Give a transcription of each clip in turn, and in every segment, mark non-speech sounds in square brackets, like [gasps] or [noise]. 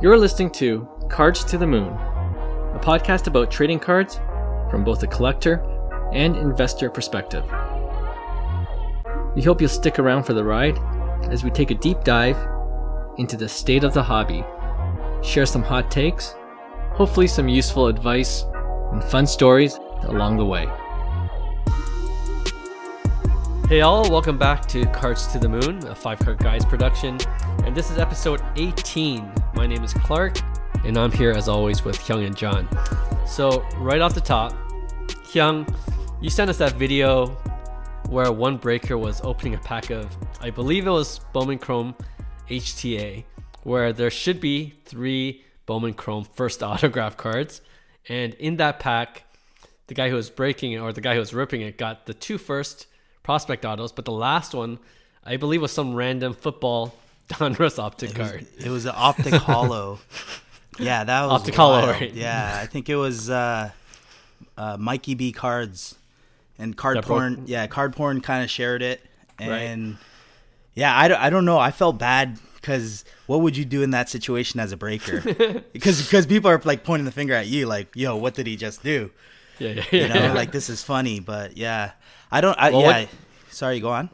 You're listening to Cards to the Moon, a podcast about trading cards from both a collector and investor perspective. We hope you'll stick around for the ride as we take a deep dive into the state of the hobby, share some hot takes, hopefully, some useful advice, and fun stories along the way. Hey, all, welcome back to Cards to the Moon, a five card guys production. And this is episode 18. My name is Clark, and I'm here as always with Hyung and John. So, right off the top, Hyung, you sent us that video where one breaker was opening a pack of, I believe it was Bowman Chrome HTA, where there should be three Bowman Chrome first [laughs] autograph cards. And in that pack, the guy who was breaking it or the guy who was ripping it got the two first prospect autos, but the last one, I believe, was some random football Donruss optic it card. Was, it was an optic [laughs] holo. Yeah, that was optic holo. Right? Yeah, I think it was uh, uh, Mikey B cards and card that porn. Broke? Yeah, card porn kind of shared it, and right. yeah, I don't, I don't know. I felt bad because what would you do in that situation as a breaker? [laughs] because because people are like pointing the finger at you, like, yo, what did he just do? Yeah, yeah, yeah. You know, like this is funny, but yeah, I don't. I, well, yeah. What, sorry, go on.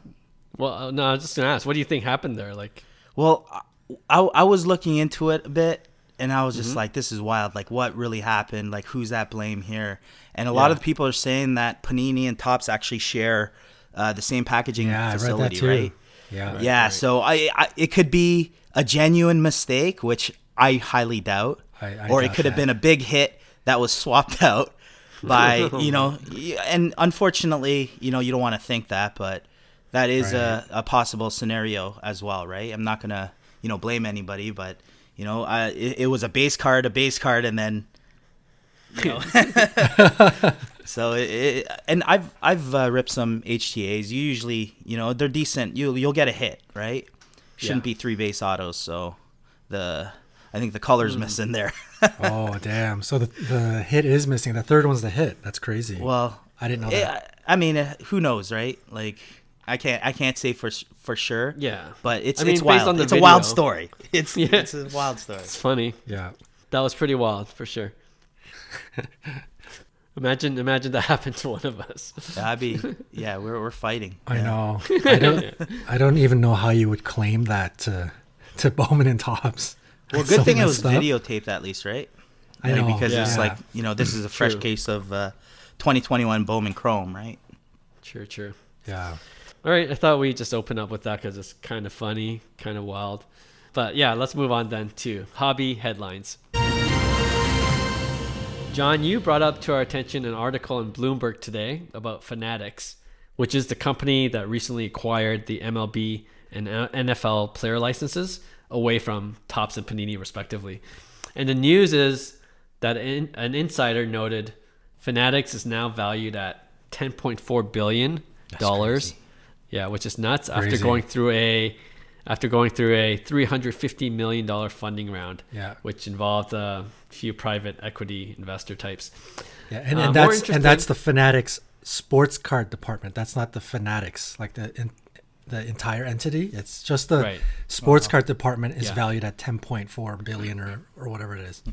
Well, uh, no, I was just gonna ask, what do you think happened there? Like, well, I, I was looking into it a bit, and I was just mm-hmm. like, this is wild. Like, what really happened? Like, who's at blame here? And a yeah. lot of people are saying that Panini and Topps actually share uh, the same packaging yeah, facility, right? Yeah, right, yeah. Right. So I, I, it could be a genuine mistake, which I highly doubt, I, I or it could that. have been a big hit that was swapped [laughs] out by you [laughs] know, and unfortunately, you know, you don't want to think that, but that is right. a, a possible scenario as well, right? I'm not gonna you know blame anybody, but you know, I, it, it was a base card, a base card, and then you know. [laughs] so it, it, and I've I've uh, ripped some HTAs. You usually you know they're decent. You you'll get a hit, right? Shouldn't yeah. be three base autos. So the I think the color's mm. missing there. oh [laughs] damn! So the the hit is missing. The third one's the hit. That's crazy. Well, I didn't know that. I mean, uh, who knows, right? Like, I can't I can't say for for sure. Yeah, but it's I mean, it's wild. it's video, a wild story. [laughs] It's yeah. it's a wild story. It's funny. Yeah, that was pretty wild for sure. [laughs] imagine imagine that [laughs] happened to one of us. That'd be yeah. We're we're fighting. I yeah. know. I don't. I don't even know how you would claim that to to Bowman and Topps. Well, good so thing it was up. videotaped at least, right? I know because yeah. it's like you know this is a fresh true. case of uh, 2021 Bowman Chrome, right? True, true. Yeah. All right, I thought we'd just open up with that because it's kind of funny, kind of wild. But yeah, let's move on then to hobby headlines. John, you brought up to our attention an article in Bloomberg today about Fanatics, which is the company that recently acquired the MLB and NFL player licenses away from Topps and Panini, respectively. And the news is that in, an insider noted Fanatics is now valued at 10.4 billion dollars. Yeah, which is nuts crazy. after going through a after going through a 350 million dollar funding round. Yeah, which involved a few private equity investor types. Yeah, and, and uh, that's and that's the Fanatics sports card department. That's not the Fanatics like the in, the entire entity. It's just the right. sports wow. card department is yeah. valued at 10.4 billion or, or whatever it is.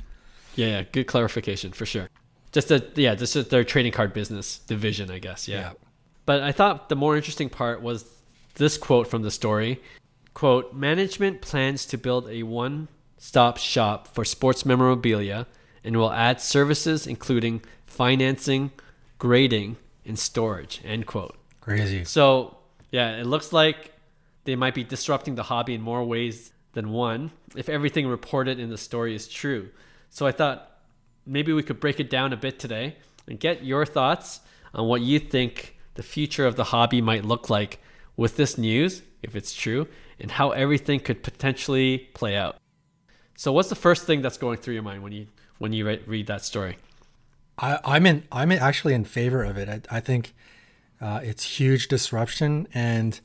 Yeah, yeah, good clarification for sure. Just a yeah, just their trading card business division, I guess. Yeah. yeah. But I thought the more interesting part was this quote from the story. Quote, management plans to build a one-stop shop for sports memorabilia and will add services including financing, grading, and storage. End quote. Crazy. So yeah, it looks like they might be disrupting the hobby in more ways than one if everything reported in the story is true. So I thought maybe we could break it down a bit today and get your thoughts on what you think the future of the hobby might look like with this news, if it's true, and how everything could potentially play out. So, what's the first thing that's going through your mind when you when you read that story? I, I'm in. I'm actually in favor of it. I, I think uh, it's huge disruption, and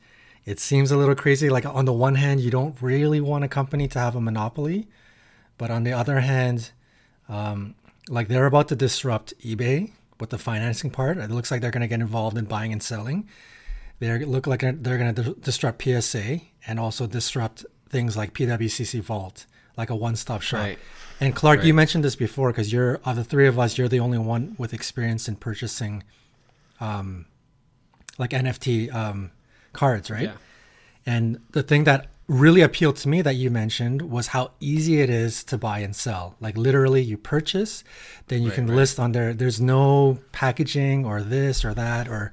it seems a little crazy. Like on the one hand, you don't really want a company to have a monopoly, but on the other hand, um, like they're about to disrupt eBay with the financing part. It looks like they're going to get involved in buying and selling. They look like they're going to disrupt PSA and also disrupt things like PWCC Vault. like a one-stop shop. Right. And Clark, right. you mentioned this before because you're of the three of us, you're the only one with experience in purchasing, um, like NFT um, cards, right? Yeah. And the thing that really appealed to me that you mentioned was how easy it is to buy and sell. Like literally, you purchase, then you right, can right. list on there. There's no packaging or this or that or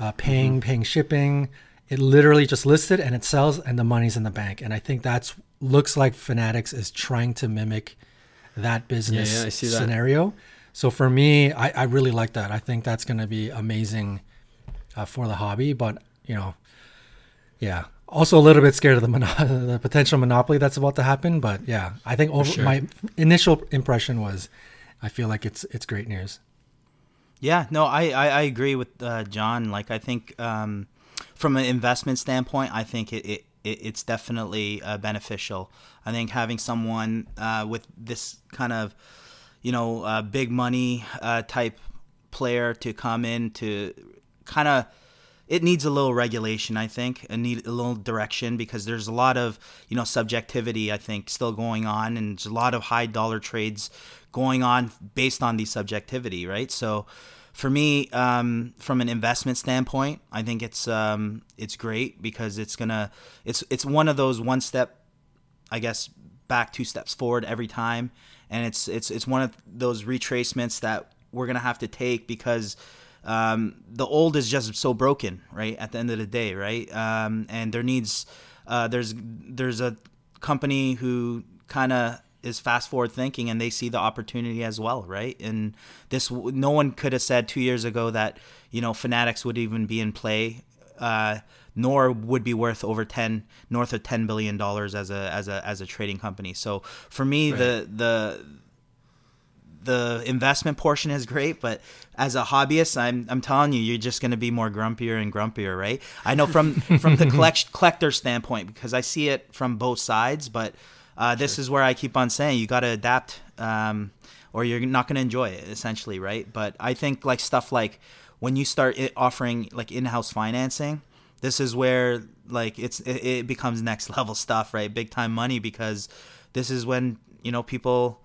uh, paying mm-hmm. paying shipping. It literally just listed and it sells, and the money's in the bank. And I think that's looks like Fanatics is trying to mimic that business yeah, yeah, scenario. That. So for me, I, I really like that. I think that's going to be amazing uh, for the hobby. But you know, yeah, also a little bit scared of the, mono- [laughs] the potential monopoly that's about to happen. But yeah, I think over, sure. my initial impression was, I feel like it's it's great news. Yeah, no, I I, I agree with uh, John. Like I think um, from an investment standpoint, I think it, it, it it's definitely uh, beneficial. I think having someone uh, with this kind of you know uh, big money uh, type player to come in to kind of it needs a little regulation, I think, and need a little direction because there's a lot of you know subjectivity, I think, still going on, and there's a lot of high dollar trades going on based on the subjectivity, right? So, for me, um, from an investment standpoint, I think it's um, it's great because it's gonna it's it's one of those one step, I guess, back two steps forward every time, and it's it's it's one of those retracements that we're gonna have to take because um, the old is just so broken, right? At the end of the day, right? Um, and there needs uh, there's there's a company who kind of is fast forward thinking and they see the opportunity as well, right? And this no one could have said two years ago that you know Fanatics would even be in play. Uh, nor would be worth over 10 north of 10 billion dollars as a as a as a trading company so for me right. the the the investment portion is great, but as a hobbyist, I'm I'm telling you, you're just going to be more grumpier and grumpier, right? I know from [laughs] from the collect, collector standpoint because I see it from both sides, but uh, this sure. is where I keep on saying you got to adapt, um, or you're not going to enjoy it, essentially, right? But I think like stuff like when you start offering like in-house financing, this is where like it's it, it becomes next [laughs] level stuff, right? Big time money because this is when you know people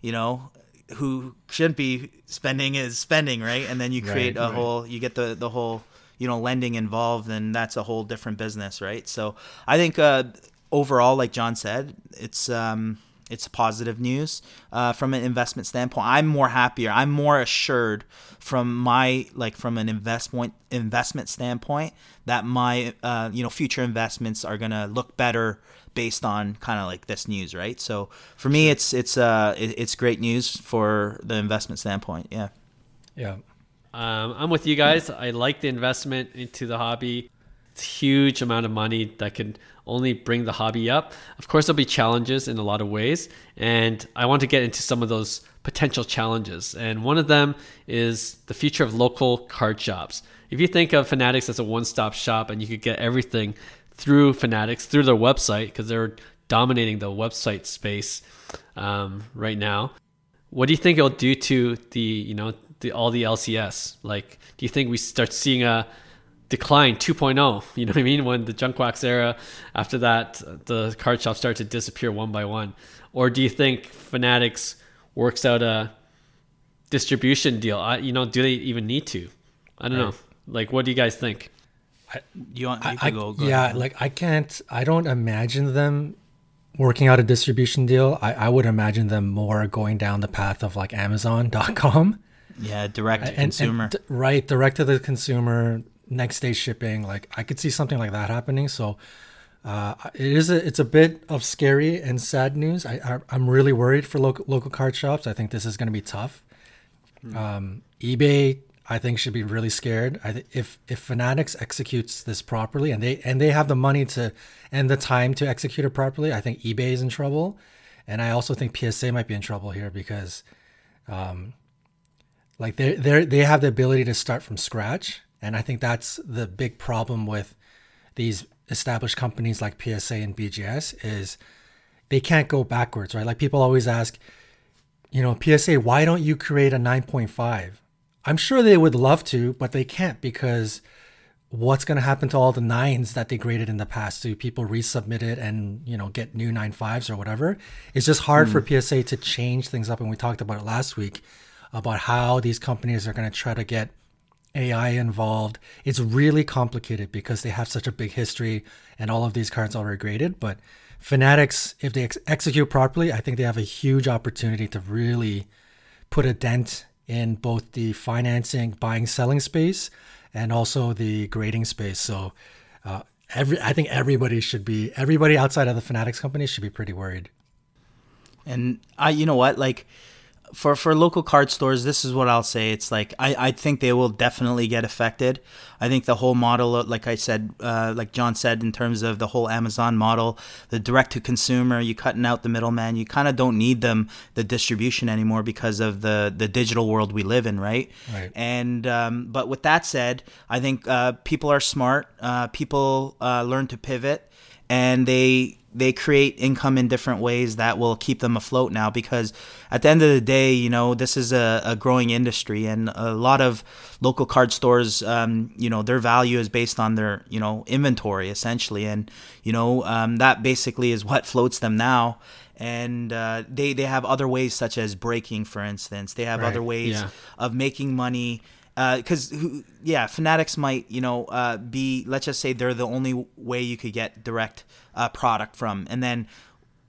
you know who shouldn't be spending is spending, right? And then you create right, a right. whole, you get the the whole, you know, lending involved, and that's a whole different business, right? So I think uh, overall, like John said, it's um, it's positive news uh, from an investment standpoint. I'm more happier. I'm more assured from my like from an investment investment standpoint that my uh, you know future investments are gonna look better based on kind of like this news, right? So for me, it's it's uh it's great news for the investment standpoint. Yeah. Yeah. Um, I'm with you guys. I like the investment into the hobby. Huge amount of money that can only bring the hobby up. Of course, there'll be challenges in a lot of ways, and I want to get into some of those potential challenges. And one of them is the future of local card shops. If you think of Fanatics as a one-stop shop and you could get everything through Fanatics, through their website, because they're dominating the website space um, right now. What do you think it'll do to the, you know, the, all the LCS? Like, do you think we start seeing a decline 2.0? You know what I mean? When the junk wax era, after that, the card shops start to disappear one by one. Or do you think Fanatics works out a distribution deal? I, you know, do they even need to? I don't right. know. Like, what do you guys think? I, you want? You I, go, go, Yeah, ahead. like I can't. I don't imagine them working out a distribution deal. I, I would imagine them more going down the path of like Amazon.com. Yeah, direct to and, consumer. And, right, direct to the consumer, next day shipping. Like I could see something like that happening. So uh, it is a, it's a bit of scary and sad news. I, I am really worried for local local card shops. I think this is going to be tough. Hmm. Um, eBay I think should be really scared. I th- if if Fanatics executes this properly and they and they have the money to and the time to execute it properly, I think eBay is in trouble, and I also think PSA might be in trouble here because, um, like they they they have the ability to start from scratch, and I think that's the big problem with these established companies like PSA and BGS is they can't go backwards, right? Like people always ask, you know, PSA, why don't you create a 9.5? I'm sure they would love to, but they can't because what's going to happen to all the nines that they graded in the past? Do people resubmit it and you know get new nine fives or whatever? It's just hard mm. for hmm. PSA to change things up, and we talked about it last week about how these companies are going to try to get AI involved. It's really complicated because they have such a big history and all of these cards already graded. But Fanatics, if they ex- execute properly, I think they have a huge opportunity to really put a dent in both the financing, buying, selling space, and also the grading space. So, uh, every I think everybody should be everybody outside of the Fanatics company should be pretty worried. And I, you know what, like for for local card stores, this is what I'll say. It's like I, I think they will definitely get affected. I think the whole model, like I said, uh, like John said, in terms of the whole Amazon model, the direct to consumer, you cutting out the middleman. You kind of don't need them the distribution anymore because of the the digital world we live in, right? Right. And um, but with that said, I think uh, people are smart. Uh, people uh, learn to pivot, and they they create income in different ways that will keep them afloat now because at the end of the day you know this is a, a growing industry and a lot of local card stores um, you know their value is based on their you know inventory essentially and you know um, that basically is what floats them now and uh, they they have other ways such as breaking for instance they have right. other ways yeah. of making money because uh, yeah fanatics might you know uh, be let's just say they're the only way you could get direct uh, product from. And then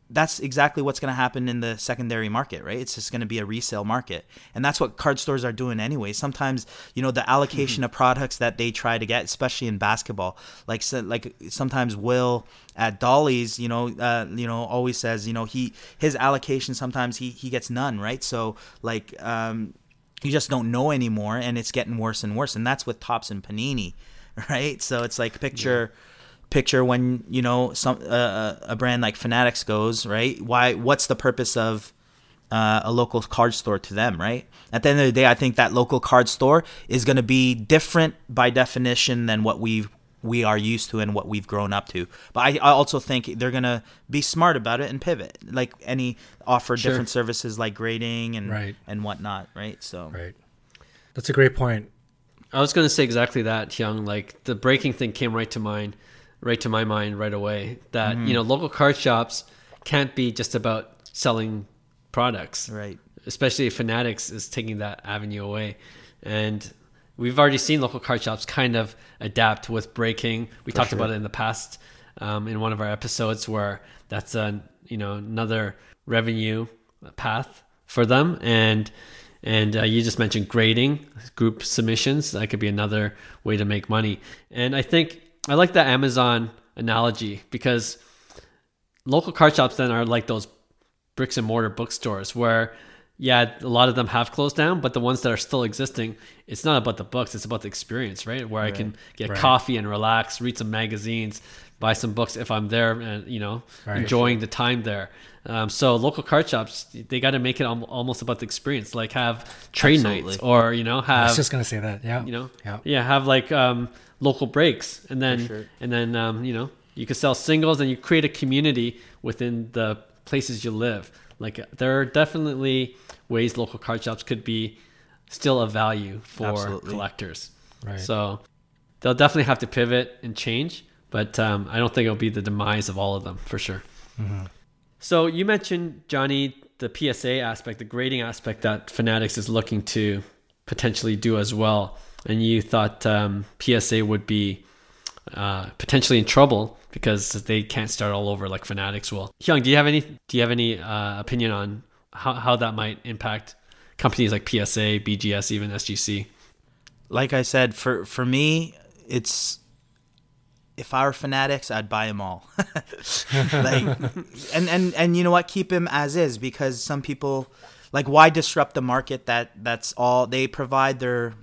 that's exactly what's going to happen in the secondary market right? It's just going to be a resale market. And that's what card stores are doing anyway. Sometimes you know the allocation mm-hmm. of products that they try to get especially in basketball like so, like sometimes will at dolly's you know uh, you know always says you know he his allocation sometimes he he gets none right? So like um you just don't know anymore and it's getting worse and worse and that's with Topps and panini [laughs] right? So it's like picture yeah. picture when you know some uh, a brand like fanatics goes right? Why what's the purpose of uh, a local card store to them right? At the end of the day i think that local card store is going to be different by definition than what we've we are used to and what we've grown up to. But I, I also think they're gonna be smart about it and pivot, like any offer sure. different services like grading and right. and whatnot, right? So right, that's a great point. I was gonna say exactly that, Hyung. Like the breaking thing came right to mind, right to my mind right away. That mm-hmm. you know local card shops can't be just about selling products, right? Especially if Fanatics is taking that avenue away, and we've already seen local card shops kind of adapt with breaking. We For talked sure. about it in the past um, in one of our episodes where that's a you know another revenue path for them and and uh, you just mentioned grading group submissions that could be another way to make money and i think i like that amazon analogy because local card shops then are like those bricks and mortar bookstores where yeah, a lot of them have closed down, but the ones that are still existing, it's not about the books, it's about the experience, right? Where right. I can get right. coffee and relax, read some magazines, buy some books if I'm there and, you know, right. enjoying the time there. Um, so local card shops, they got to make it almost about the experience, like have trade Absolutely. nights or, you know, have. I was just going to say that. Yeah. You know, yeah, yeah have like um, local breaks and then, sure. and then, um, you know, you can sell singles and you create a community within the places you live. Like there are definitely ways local card shops could be still a value for Absolutely. collectors. Right. So they'll definitely have to pivot and change, but um, I don't think it'll be the demise of all of them for sure. Mm-hmm. So you mentioned Johnny the PSA aspect, the grading aspect that Fanatics is looking to potentially do as well, and you thought um, PSA would be uh, potentially in trouble because they can't start all over like Fanatics will. Hyung, do you have any do you have any uh, opinion on how, how that might impact companies like PSA, BGS, even SGC? Like I said, for for me, it's if I were fanatics, I'd buy them all. [laughs] like, and and and you know what? Keep them as is because some people like why disrupt the market that that's all they provide their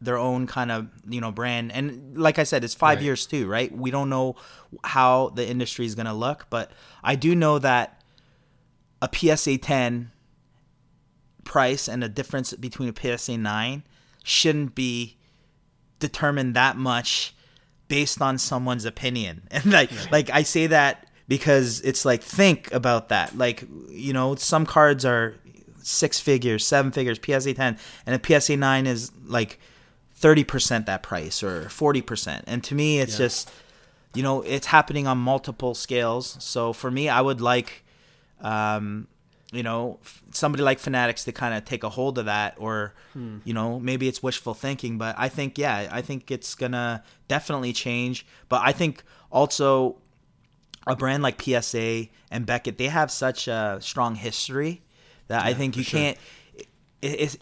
their own kind of you know brand and like i said it's five right. years too right we don't know how the industry is going to look but i do know that a PSA 10 price and the difference between a PSA 9 shouldn't be determined that much based on someone's opinion. [laughs] And like right. like I say that because it's like think about that. Like, you know, some cards are six figures, seven figures, PSA 10, and a PSA 9 is like 30% that price or 40%. And to me, it's yeah. just, you know, it's happening on multiple scales. So for me, I would like, um, you know, somebody like Fanatics to kind of take a hold of that, or, hmm. you know, maybe it's wishful thinking, but I think, yeah, I think it's gonna definitely change. But I think also a brand like PSA and Beckett, they have such a strong history that yeah, I think you sure. can't. It,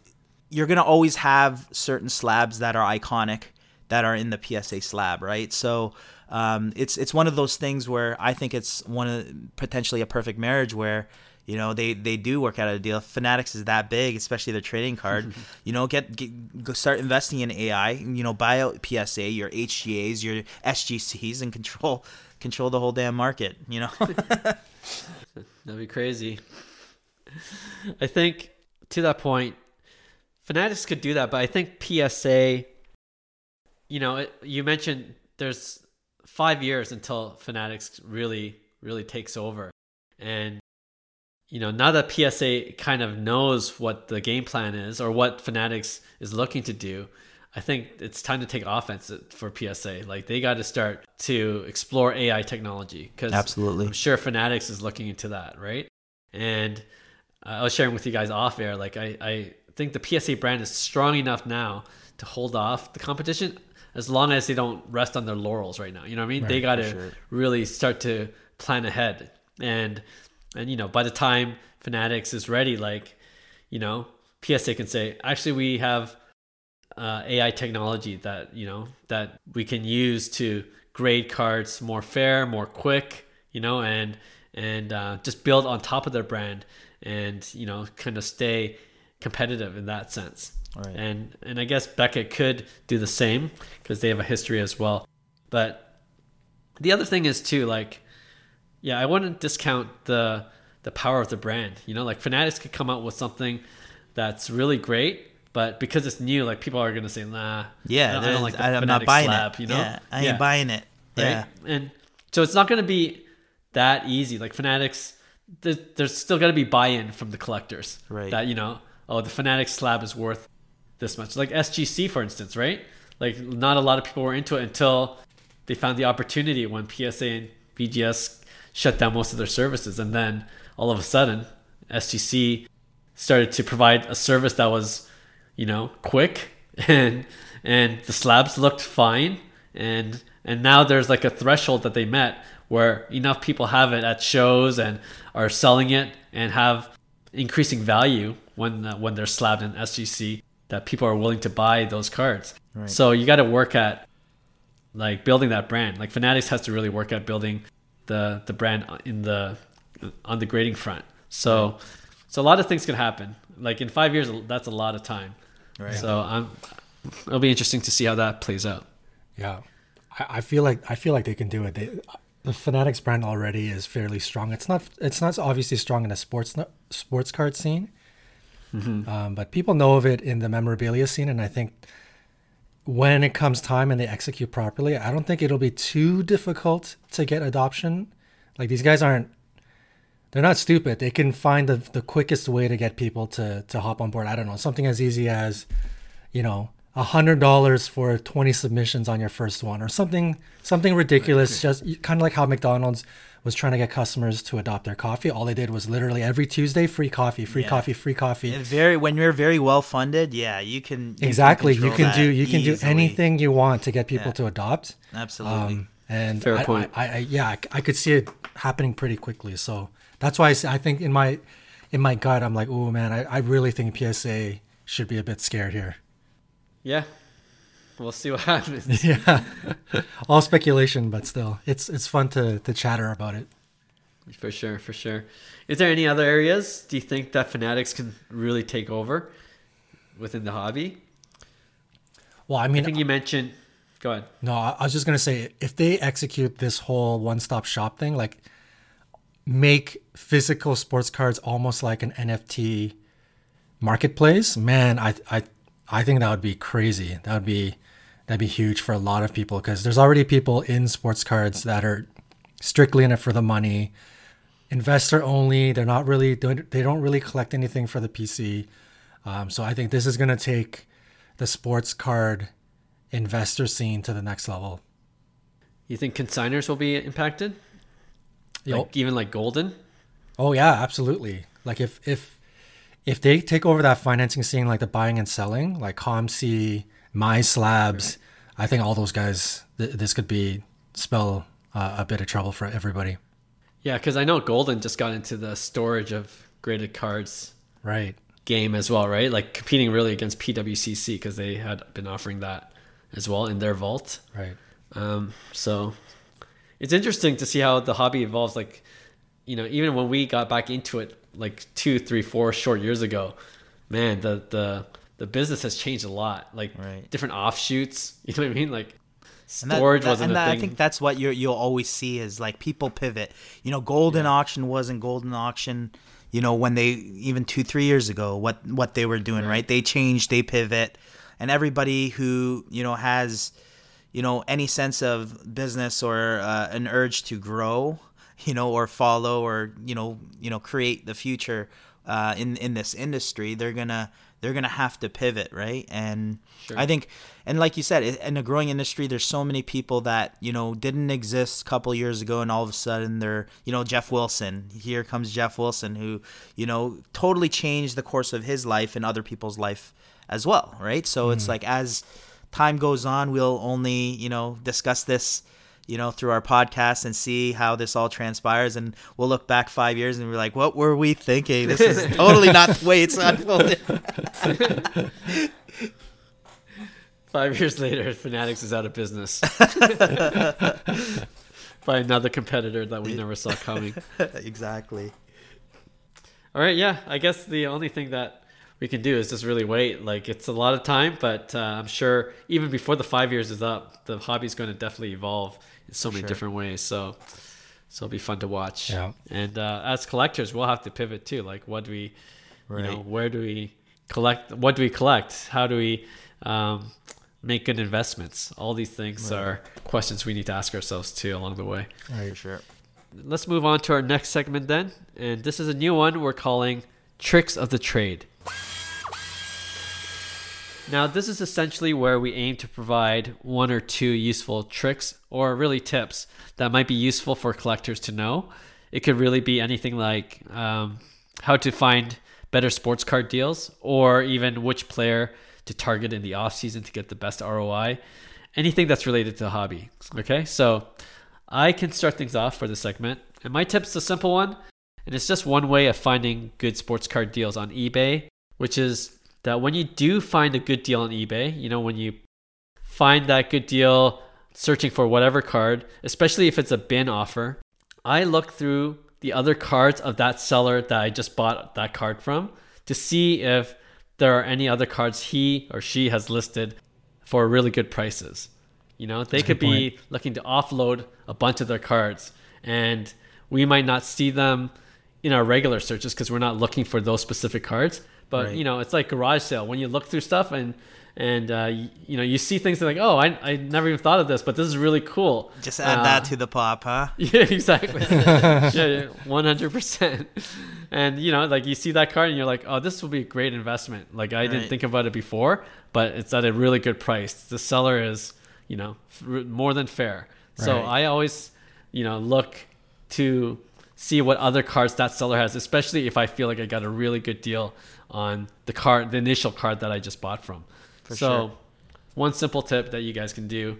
you're gonna always have certain slabs that are iconic that are in the PSA slab, right? So um, it's it's one of those things where I think it's one of potentially a perfect marriage where you know they they do work out a deal. Fanatics is that big, especially their trading card. [laughs] you know, get, get go start investing in AI. You know, buy out PSA, your HGAs, your SGCs, and control control the whole damn market. You know, [laughs] that'd be crazy. I think to that point, Fanatics could do that, but I think PSA, you know, it, you mentioned there's five years until Fanatics really, really takes over. And, you know, now that PSA kind of knows what the game plan is or what Fanatics is looking to do, I think it's time to take offense for PSA. Like they got to start to explore AI technology because absolutely, I'm sure Fanatics is looking into that, right? And uh, I was sharing with you guys off air. Like I, I think the PSA brand is strong enough now to hold off the competition as long as they don't rest on their laurels right now. You know what I mean? Right, they got to sure. really start to plan ahead. And and you know, by the time Fanatics is ready, like, you know, PSA can say, actually we have uh, AI technology that, you know, that we can use to grade cards more fair, more quick, you know, and and uh, just build on top of their brand and, you know, kind of stay competitive in that sense. Right. And and I guess Beckett could do the same because they have a history as well. But the other thing is too like yeah, I wouldn't discount the the power of the brand. You know, like Fanatics could come out with something that's really great, but because it's new, like people are gonna say, nah. Yeah, I don't, I don't like the I'm not buying slab, it. You know, yeah, I ain't yeah. buying it. Yeah, right? and so it's not gonna be that easy. Like Fanatics, there's, there's still got to be buy-in from the collectors. Right. That you know, oh, the Fanatics slab is worth this much. Like SGC, for instance, right? Like not a lot of people were into it until they found the opportunity when PSA and BGS shut down most of their services, and then all of a sudden, SGC started to provide a service that was, you know, quick [laughs] and and the slabs looked fine, and and now there's like a threshold that they met where enough people have it at shows and are selling it and have increasing value when uh, when they're slabbed in SGC that people are willing to buy those cards. Right. So you got to work at like building that brand. Like Fanatics has to really work at building the the brand in the on the grading front. So right. so a lot of things can happen. Like in five years, that's a lot of time. Right. So I'm. It'll be interesting to see how that plays out. Yeah, I, I feel like I feel like they can do it. They, the Fanatics brand already is fairly strong. It's not it's not obviously strong in the sports sports card scene, Mm-hmm. Um, but people know of it in the memorabilia scene, and I think when it comes time and they execute properly, I don't think it'll be too difficult to get adoption. Like these guys aren't they're not stupid. They can find the the quickest way to get people to to hop on board. I don't know, something as easy as, you know, a hundred dollars for 20 submissions on your first one or something something ridiculous just kind of like how mcdonald's was trying to get customers to adopt their coffee all they did was literally every tuesday free coffee free yeah. coffee free coffee and very when you're very well funded yeah you can you exactly can you can do you can easily. do anything you want to get people yeah. to adopt absolutely um, and Fair I, point. I, I, yeah I, I, could see it happening pretty quickly so that's why I, I think in my in my gut i'm like oh man I, I really think psa should be a bit scared here yeah, we'll see what [laughs] happens. [laughs] yeah, all speculation, but still, it's it's fun to to chatter about it. For sure, for sure. Is there any other areas do you think that fanatics can really take over within the hobby? Well, I mean, I think you mentioned. Go ahead. No, I was just gonna say if they execute this whole one-stop shop thing, like make physical sports cards almost like an NFT marketplace, man, I I I think that would be crazy. That would be that'd be huge for a lot of people because there's already people in sports cards that are strictly in it for the money, investor only. They're not really they don't really collect anything for the PC. Um, so I think this is gonna take the sports card investor scene to the next level. You think consigners will be impacted? Yep. Like even like Goldin? Oh yeah, absolutely. Like if if if they take over that financing scene, like the buying and selling, like COMC, MySlabs, right. I think all those guys, th- this could be spell uh, a bit of trouble for everybody. Yeah, because I know Goldin just got into the storage of graded cards, right? Game as well, right? Like competing really against PWCC because they had been offering that as well in their vault, right? Um, so it's interesting to see how the hobby evolves. Like, you know, even when we got back into it, like two, three, four short years ago, man, the the the business has changed a lot. Like right. different offshoots. [laughs] You know what I mean? Like storage that, that, wasn't and that, I think that's what you you'll always see is like people pivot. You know, Goldin yeah. auction wasn't Goldin auction. You know, when they even two three years ago, what what they were doing, right? right? They changed, they pivot, and everybody who you know has you know any sense of business or uh, an urge to grow you know or follow or you know you know create the future uh, in in this industry they're gonna they're gonna have to pivot right and sure. i think and like you said in a growing industry there's so many people that you know didn't exist a couple years ago and all of a sudden they're you know Geoff Wilson here comes Geoff Wilson who you know totally changed the course of his life and other people's life as well right so mm. it's like as time goes on, we'll only, you know, discuss this, you know, through our podcast and see how this all transpires. And we'll look back five years and be like, what were we thinking? This is [laughs] totally not the way it's unfolded. five years later, Fanatics is out of business. [laughs] By another competitor that we never saw coming. [laughs] exactly. All right, yeah. I guess the only thing that we can do is just really wait. Like it's a lot of time, but uh, I'm sure even before the five years is up, the hobby is going to definitely evolve in so many sure. different ways. So, so it'll be fun to watch. Yeah. And uh, as collectors, we'll have to pivot too. Like, what do we, right. you know, where do we collect? What do we collect? How do we um, make good investments? All these things right. are questions we need to ask ourselves too along the way. Right. Sure. Let's move on to our next segment then, and this is a new one we're calling "Tricks of the Trade." Now, this is essentially where we aim to provide one or two useful tricks or really tips that might be useful for collectors to know. It could really be anything like um, how to find better sports card deals or even which player to target in the off season to get the best ROI. Anything that's related to the hobby. Okay, so I can start things off for this segment. And my tip is a simple one, and it's just one way of finding good sports card deals on eBay, which is that when you do find a good deal on eBay, you know, when you find that good deal searching for whatever card, especially if it's a bin offer, I look through the other cards of that seller that I just bought that card from to see if there are any other cards he or she has listed for really good prices. You know, they That's could be point. looking to offload a bunch of their cards and we might not see them in our regular searches because we're not looking for those specific cards. But right. you know, it's like garage sale. When you look through stuff and and uh, you, you, know you see things like oh I, I never even thought of this but this is really cool. Just add uh, that to the pop huh? [laughs] Yeah exactly. Yeah 100% and you know like you see that card and you're like oh this will be a great investment. Like i right. didn't think about it before but it's at a really good price. The seller is you know more than fair. Right. so i always you know look to see what other cards that seller has especially if i feel like i got a really good deal on the card, the initial card that I just bought from. For so, sure. one simple tip that you guys can do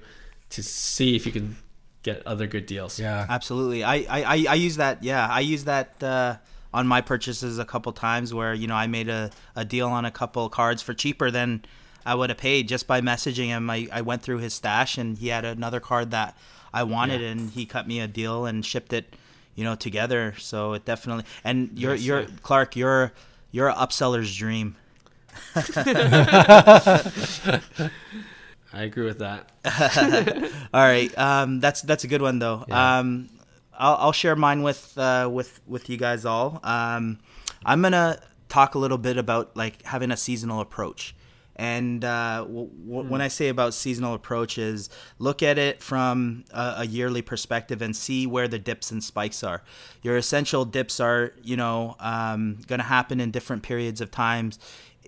to see if you can get other good deals. Yeah, absolutely. I I, I use that. Yeah, I use that uh, on my purchases a couple times where you know I made a, a deal on a couple cards for cheaper than I would have paid just by messaging him. I, I went through his stash and he had another card that I wanted yeah. and he cut me a deal and shipped it, you know, together. So it definitely and you're yes, you're Clark, you're you're an upseller's dream. [laughs] I agree with that. [laughs] All right, um, that's that's a good one though. Yeah. Um, I'll, I'll share mine with uh, with with you guys all. Um, I'm gonna talk a little bit about like having a seasonal approach. And uh, w- w- mm. when I say about seasonal approaches, look at it from a, a, yearly perspective and see where the dips and spikes are. Your essential dips are, you know, um, going to happen in different periods of times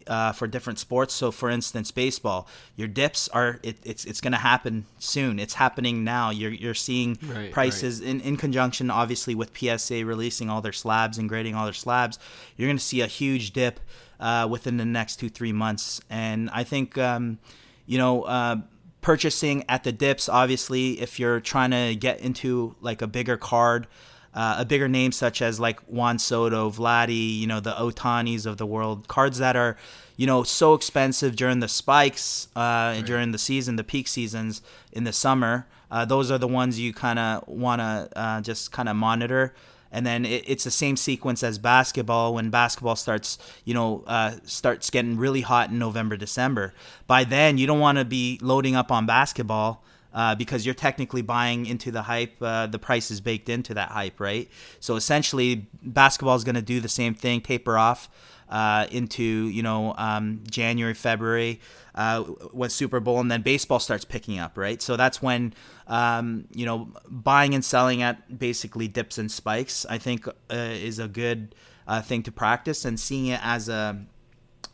uh, for different sports. So, for instance, baseball, your dips are it, it's it's going to happen soon. It's happening now. You're you're seeing right, prices right. in in conjunction, obviously, with PSA releasing all their slabs and grading all their slabs. You're going to see a huge dip uh, within the next two three months, and I think um, you know. Uh, purchasing at the dips obviously if you're trying to get into like a bigger card uh, a bigger name such as like Juan Soto, Vladdy, you know, the Ohtanis of the world, cards that are, you know, so expensive during the spikes, uh, right. during the season, the peak seasons in the summer. Uh, those are the ones you kind of want to uh, just kind of monitor. And then it, it's the same sequence as basketball. When basketball starts, you know, uh, starts getting really hot in November, December. By then, you don't want to be loading up on basketball uh, because you're technically buying into the hype. Uh, the price is baked into that hype, right? So essentially, basketball is going to do the same thing, taper off uh, into you know um, January, February uh, with Super Bowl, and then baseball starts picking up, right? So that's when um, you know buying and selling at basically dips and spikes. I think uh, is a good uh, thing to practice, and seeing it as a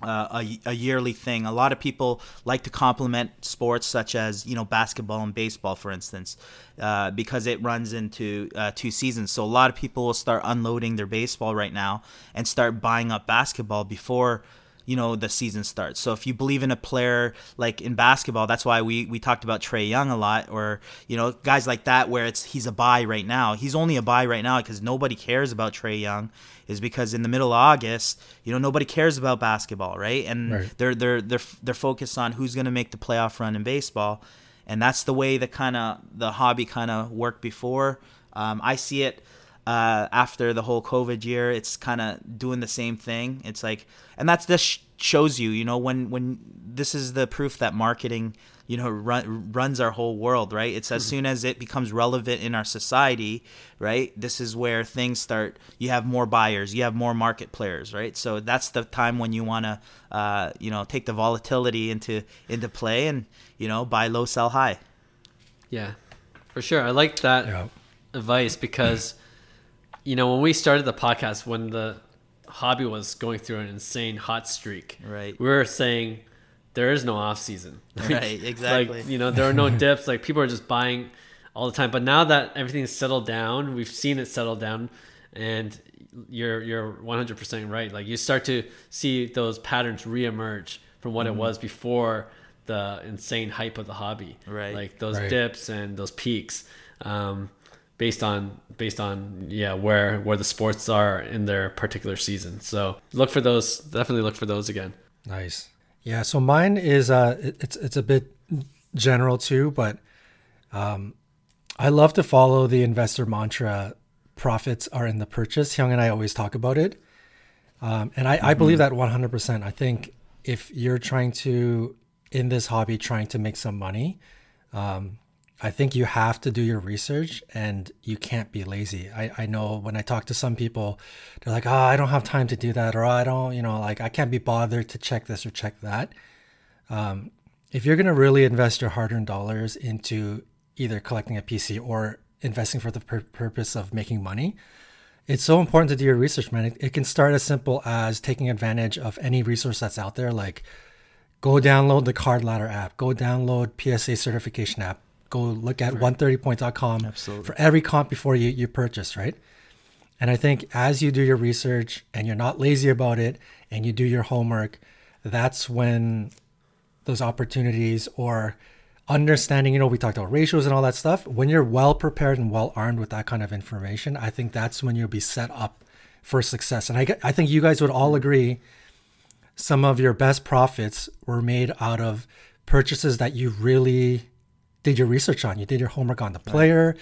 uh, a, a, yearly thing. A lot of people like to complement sports such as you know basketball and baseball, for instance, uh, because it runs into uh, two seasons. So a lot of people will start unloading their baseball right now and start buying up basketball before you know the season starts. So if you believe in a player like in basketball, that's why we we talked about Trae Young a lot, or you know guys like that where it's he's a buy right now. He's only a buy right now because nobody cares about Trae Young. Is because in the middle of August, you know nobody cares about basketball, right? And right. they're they're they're they're focused on who's going to make the playoff run in baseball, and that's the way the kind of the hobby kind of worked before. Um, I see it uh, after the whole COVID year, it's kind of doing the same thing. It's like, and that's this shows you, you know, when when this is the proof that marketing, you know, run, runs our whole world, right? It's as mm-hmm. soon as it becomes relevant in our society, right? This is where things start. You have more buyers, you have more market players, right? So that's the time when you want to, uh, you know, take the volatility into into play and you know buy low, sell high. Yeah, for sure. I like that yeah. advice because you know, when we started the podcast, when the hobby was going through an insane hot streak, right? We were saying there is no off season, [laughs] right? Exactly. like you know, there are no [laughs] dips. Like people are just buying all the time. But now that everything's settled down, we've seen it settle down, and you're you're 100% right. Like you start to see those patterns reemerge from what mm-hmm. it was before the insane hype of the hobby, right? Like those right. dips and those peaks. Um, based on based on yeah where where the sports are in their particular season. So look for those. Definitely look for those again. Nice. Yeah. So mine is uh it's it's a bit general too, but um I love to follow the investor mantra profits are in the purchase. Hyung and I always talk about it. Um, and I, mm-hmm. I believe that 100%. I think if you're trying to, in this hobby, trying to make some money, um, I think you have to do your research and you can't be lazy. I, I know when I talk to some people, they're like, oh, I don't have time to do that, or I don't, you know, like I can't be bothered to check this or check that. Um, if you're going to really invest your hard earned dollars into either collecting a PC or investing for the pur- purpose of making money, it's so important to do your research, man. It, it can start as simple as taking advantage of any resource that's out there, like go download the Card Ladder app, go download PSA certification app go look at right. 130point.com Absolutely. for every comp before you, you purchase, right? And I think as you do your research and you're not lazy about it and you do your homework, that's when those opportunities or understanding, you know, we talked about ratios and all that stuff. When you're well prepared and well armed with that kind of information, I think that's when you'll be set up for success. And I, I think you guys would all mm-hmm. agree some of your best profits were made out of purchases that you really did your research on. You did your homework on the player,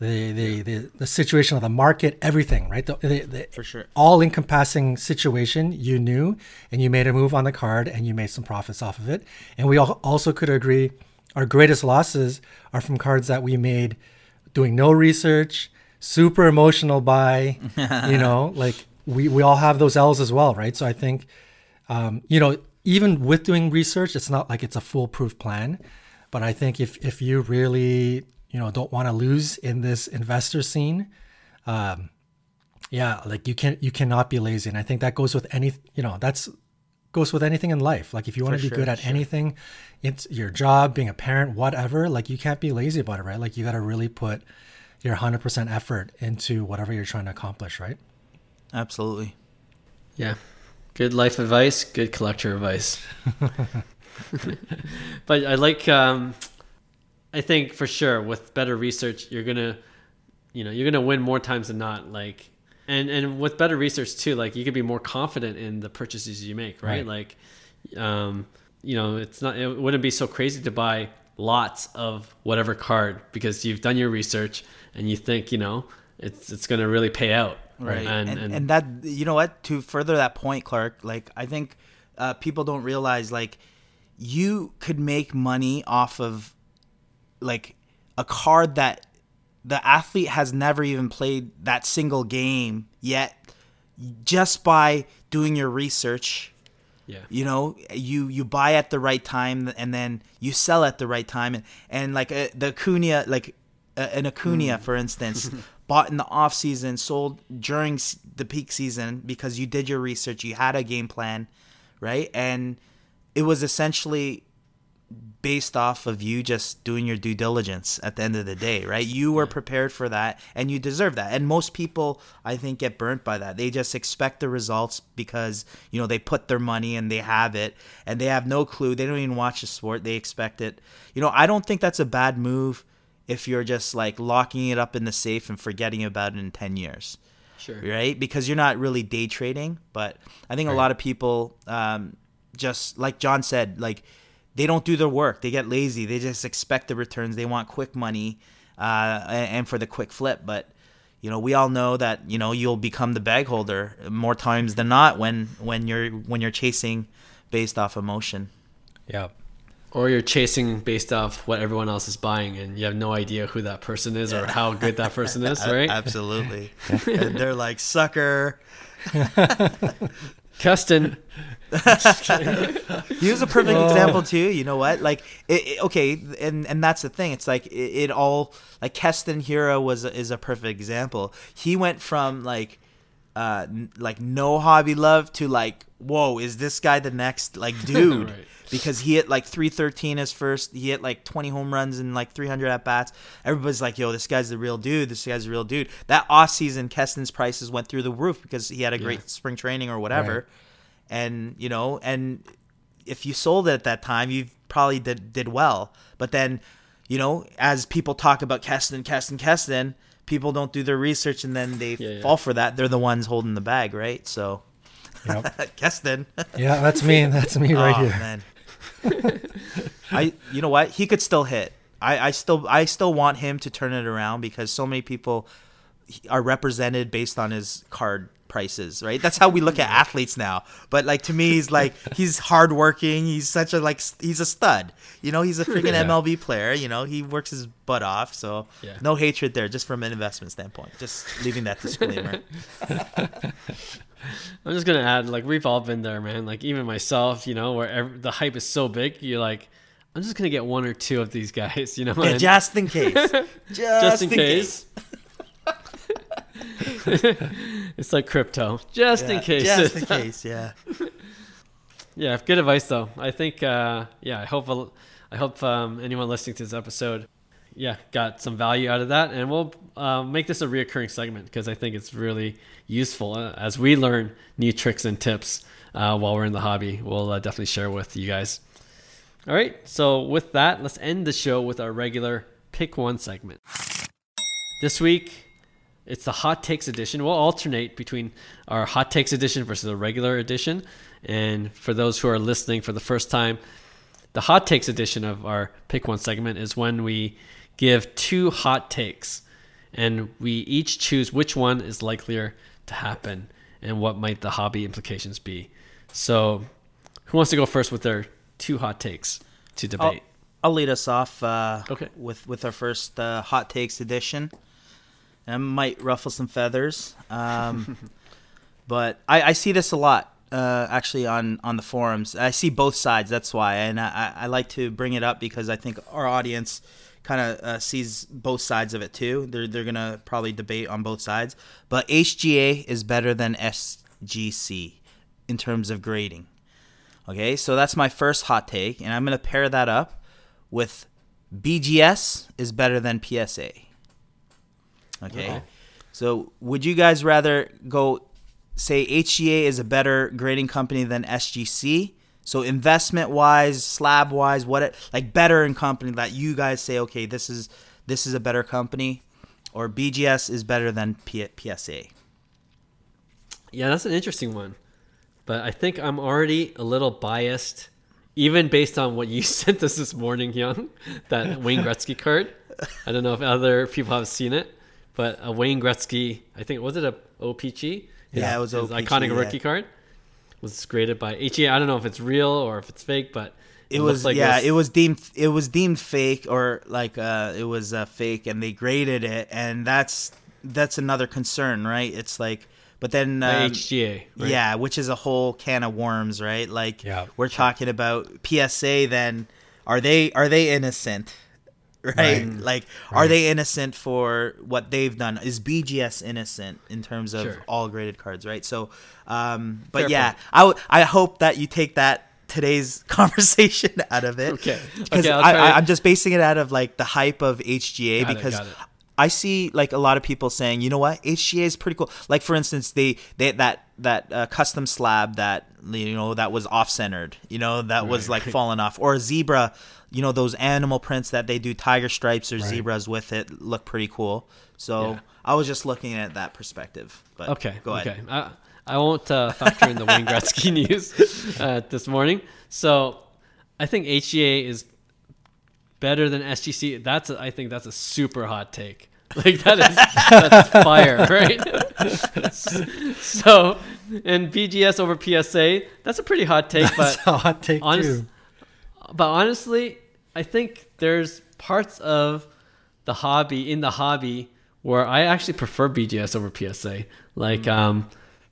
right. the, the, the, the situation of the market, everything, right? The, the, the For sure. All encompassing situation you knew, and you made a move on the card and you made some profits off of it. And we all also could agree our greatest losses are from cards that we made doing no research, super emotional buy, [laughs] you know, like we, we all have those L's as well, right? So I think, um, you know, even with doing research, it's not like it's a foolproof plan. But I think if if you really you know don't want to lose in this investor scene, um, yeah, like you can you cannot be lazy, and I think that goes with any you know that's goes with anything in life. Like if you want to be sure, good at sure. anything, it's your job, being a parent, whatever. Like you can't be lazy about it, right? Like you got to really put your 100% effort into whatever you're trying to accomplish, right? Absolutely. Yeah. Good life advice, good collector advice. [laughs] [laughs] but I like um I think for sure with better research you're going to you know, you're going to win more times than not like and and with better research too, like you could be more confident in the purchases you make, right? right. Like um you know, it's not it wouldn't be so crazy to buy lots of whatever card because you've done your research and you think you know it's it's going to really pay out right and, and, and and that you know what to further that point clark like i think uh, people don't realize like you could make money off of like a card that the athlete has never even played that single game yet just by doing your research yeah. You know, you you buy at the right time and then you sell at the right time and and like uh, the Acuna like uh, an Acuna mm. for instance [laughs] bought in the off season, sold during the peak season because you did your research, you had a game plan, right? And it was essentially based off of you just doing your due diligence at the end of the day, right? You were prepared for that and you deserve that. And most people, I think, get burnt by that. They just expect the results because, you know, they put their money and they have it and they have no clue. They don't even watch the sport. They expect it. You know, I don't think that's a bad move if you're just like locking it up in the safe and forgetting about it in 10 years. Sure. Right? Because you're not really day trading. But I think right. a lot of people, um, just like John said, like, they don't do their work. They get lazy. They just expect the returns. They want quick money uh, and for the quick flip. But you know, we all know that you know you'll become the bag holder more times than not when when you're when you're chasing based off emotion. Yeah. Or you're chasing based off what everyone else is buying, and you have no idea who that person is or how good that person is, [laughs] right? Absolutely. [laughs] and they're like sucker. [laughs] Keston, he was a perfect oh. example too. You know what? Like, it, it, okay, and and that's the thing. It's like it, it all like Keston Hiura was is a perfect example. He went from like, uh, like no hobby love to like, whoa, is this guy the next like [laughs] dude? right. Because he hit like 313 his first. He hit like 20 home runs and like 300 at bats. Everybody's like, yo, this guy's the real dude. This guy's the real dude. That off season, Keston's prices went through the roof because he had a great yeah. spring training or whatever. Right and you know, and if you sold it at that time, you probably did did well. But then, you know, as people talk about Keston, Keston, Keston, people don't do their research, and then they yeah, yeah. fall for that. They're the ones holding the bag, right? So, yep. [laughs] Keston. yeah, that's me. That's me right oh, here. Man. I, you know what? He could still hit. I, I still, I still want him to turn it around because so many people are represented based on his card prices, right? That's how we look at athletes now. But like to me, he's like [laughs] he's hardworking. He's such a like he's a stud. You know, he's a freaking yeah. MLB player. You know, he works his butt off. So yeah. no hatred there, just from an investment standpoint. Just leaving that disclaimer. [laughs] I'm just gonna add, like we've all been there, man. Like even myself, you know, where every, the hype is so big, you're like, I'm just gonna get one or two of these guys, [laughs] you know. Yeah, just in case. Just, just in, in case. case. It's like crypto, just yeah, in case. Just in [laughs] case, yeah. yeah, good advice though. I think, uh, yeah, I hope I hope um, anyone listening to this episode, yeah, got some value out of that, and we'll uh, make this a reoccurring segment because I think it's really useful uh, as we learn new tricks and tips uh, while we're in the hobby. We'll uh, definitely share with you guys. All right, so with that, let's end the show with our regular pick one segment. This week, it's the hot takes edition. We'll alternate between our hot takes edition versus a regular edition. And for those who are listening for the first time, the hot takes edition of our pick one segment is when we give two hot takes and we each choose which one is likelier to happen and what might the hobby implications be. So, who wants to go first with their two hot takes to debate? I'll, I'll lead us off uh, okay. with, with our first uh, hot takes edition. That might ruffle some feathers. Um, [laughs] but I, I, see this a lot uh, actually on, on the forums. I see both sides. That's why, and I, I like to bring it up because I think our audience kind of uh, sees both sides of it too. They're they're gonna probably debate on both sides. But HGA is better than SGC in terms of grading. Okay, so that's my first hot take, and I'm to pair that up with BGS is better than PSA. Okay. Uh-huh. So would you guys rather go say HGA is a better grading company than SGC? So investment wise, slab wise, what it like better in company that you guys say, okay, this is this is a better company, or BGS is better than P- PSA. Yeah, that's an interesting one, but I think I'm already a little biased, even based on what you [laughs] sent us this morning, Hyung, that Wayne Gretzky card. I don't know if other people have seen it, but a Wayne Gretzky, I think was it a OPC? Yeah, it was his OPC, iconic yeah. rookie card. Was graded by HGA. I don't know if it's real or if it's fake, but It, looks was like yeah, it was deemed it was deemed fake or like uh it was uh, fake and they graded it and that's that's another concern, right? It's like but then um, HGA. right? Yeah, which is a whole can of worms, right? Like Yeah. we're talking about PSA then are they are they innocent? [laughs] Right? Right. Like are they innocent for what they've done? Is BGS innocent in terms of Sure. all graded cards, right? So um but Fair yeah, point. I w- I hope that you take that today's [laughs] conversation [laughs] out of it. Okay. Because Okay, I, I'm just basing it out of like the hype of HGA Got because it. I see like a lot of people saying, you know what, HGA is pretty cool. Like for instance, they they that that uh, custom slab that you know that was off centered, you know that was like falling off, or a zebra, you know those animal prints that they do tiger stripes or Right. zebras with it look pretty cool. So Yeah. I was just looking at that perspective. But Okay. go ahead. Okay. I, I won't uh, factor in the Wayne Gretzky [laughs] news uh, this morning. So I think HGA is better than SGC. That's a, I think that's a super hot take. [laughs] Like that is that's fire, [laughs] right? so and BGS over PSA, that's a pretty hot take, That's but a hot take honest- too. But honestly, I think there's parts of the hobby in the hobby where I actually prefer BGS over PSA, like Mm. um,